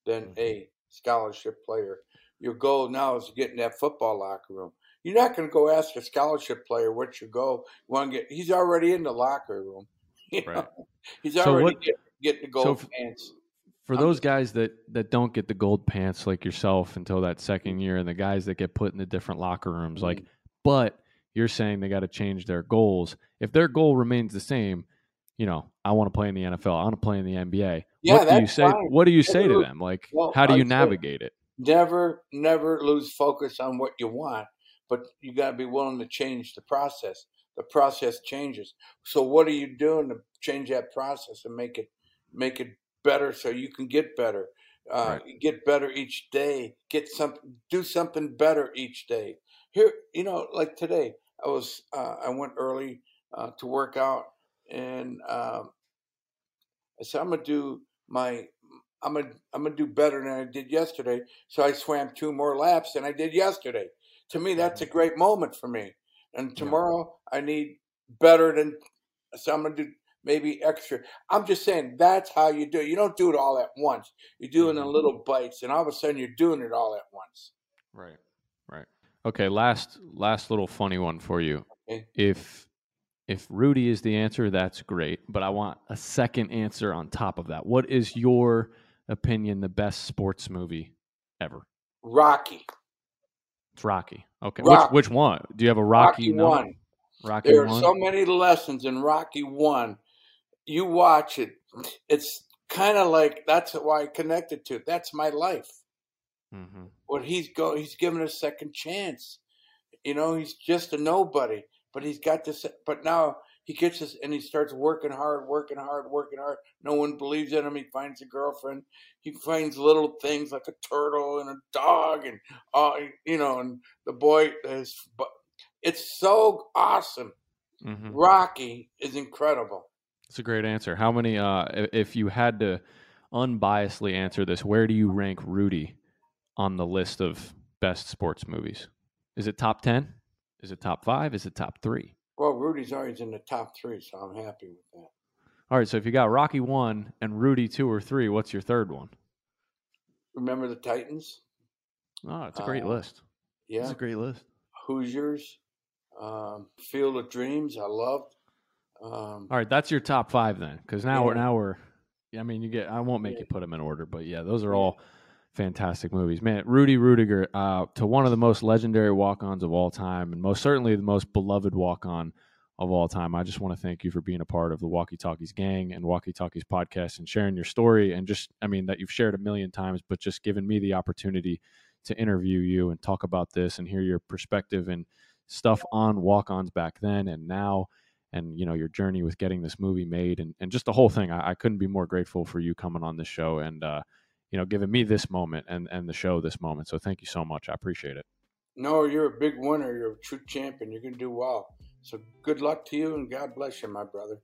than a scholarship player. Your goal now is to get in that football locker room. You're not going to go ask a scholarship player goal. You want to get? He's already in the locker room. You know? Right. He's So already what- get, getting the so gold f- pants. For those guys that that don't get the gold pants like yourself until that second year, and the guys that get put in the different locker rooms, like, Mm-hmm. but you're saying they got to change their goals. If their goal remains the same, you know, I want to play in the NFL, I want to play in the NBA. Yeah, what do you say? fine. What do you say to them? Like, well, how do you navigate it? Never, never lose focus on what you want, but you got to be willing to change the process. The process changes. So, what are you doing to change that process and make it make it better so you can get better? Uh, Get better each day. Get some, do something better each day. Here, you know, like today, I was uh, I went early uh, to work out, and um, I said I'm gonna do my I'm gonna I'm gonna do better than I did yesterday. So I swam two more laps than I did yesterday. To me, that's a great moment for me. And tomorrow I need better than so I'm gonna do maybe extra. I'm just saying that's how you do it. You don't do it all at once. You do it in mm-hmm. little bites, and all of a sudden you're doing it all at once. Right. Right. Okay. Last last little funny one for you. Okay. If if Rudy is the answer, that's great. But I want a second answer on top of that. What is your opinion the best sports movie ever? Rocky. It's Rocky. Okay. Rocky. Which which one? Do you have a Rocky, Rocky number? one. Rocky There are one. so many lessons in Rocky One. You watch it. It's kind of like that's why I connected to. it. That's my life. mm-hmm. What he's go, he's given a second chance. You know, he's just a nobody, but he's got this. But now he gets this, and he starts working hard, working hard, working hard. No one believes in him. He finds a girlfriend. He finds little things like a turtle and a dog, and uh, you know, and the boy is. But it's so awesome. Mhm. Rocky is incredible. It's a great answer. How many? Uh, if you had to unbiasedly answer this, where do you rank Rudy on the list of best sports movies? Is it top ten? Is it top five? Is it top three? Well, Rudy's always in the top three, so I'm happy with that. All right. So if you got Rocky one and Rudy two or three, what's your third one? Remember the Titans? Oh, it's a great Uh, list. Yeah. It's a great list. Hoosiers, um, Field of Dreams, I loved. Um, All right, that's your top five then, because now we're Yeah. now we're. I mean, you get. I won't make you put them in order, but yeah, those are all fantastic movies. Man, Rudy Ruettiger, uh, to one of the most legendary walk-ons of all time, and most certainly the most beloved walk-on of all time. I just want to thank you for being a part of the Walkie Talkies gang and Walkie Talkies podcast and sharing your story and just, I mean, that you've shared a million times, but just giving me the opportunity to interview you and talk about this and hear your perspective and stuff on walk-ons back then and now and you know your journey with getting this movie made and, and just the whole thing I, I couldn't be more grateful for you coming on this show and uh, you know giving me this moment and and the show this moment so thank you so much i appreciate it no, you're a big winner. You're a true champion. You're going to do well. So good luck to you, and God bless you, my brother.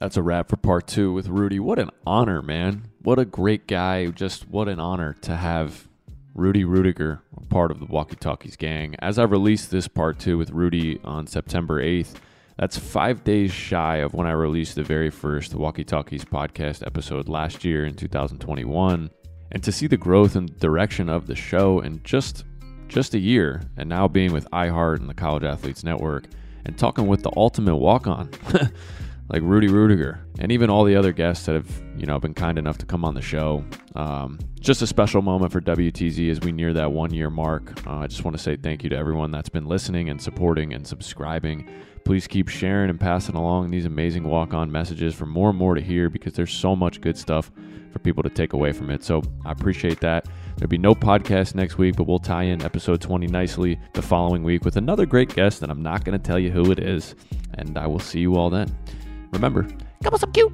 That's a wrap for part two with Rudy. What an honor, man. What a great guy. Just what an honor to have Rudy Ruettiger part of the Walkie Talkies gang. As I release this part two with Rudy on September 8th, That's five days shy of when I released the very first Walkie Talkies podcast episode last year in 2021. And to see the growth and direction of the show in just just a year, and now being with iHeart and the College Athletes Network, and talking with the ultimate walk-on, like Rudy Ruettiger, and even all the other guests that have you know been kind enough to come on the show. Um, just a special moment for WTZ as we near that one-year mark. Uh, I just want to say thank you to everyone that's been listening and supporting and subscribing. Please keep sharing and passing along these amazing walk-on messages for more and more to hear because there's so much good stuff for people to take away from it. So I appreciate that. There'll be no podcast next week, but we'll tie in episode 20 nicely the following week with another great guest, and I'm not going to tell you who it is. And I will see you all then. Remember, come on, some cute.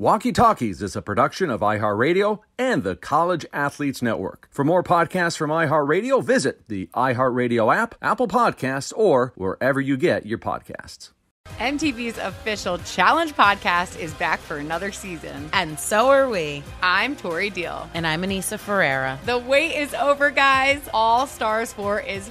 Walkie Talkies is a production of iHeartRadio and the College Athletes Network. For more podcasts from iHeartRadio, visit the iHeartRadio app, Apple Podcasts, or wherever you get your podcasts. MTV's official Challenge podcast is back for another season. And so are we. I'm Tori Deal. And I'm Aneesa Ferreira. The wait is over, guys. All Stars 4 is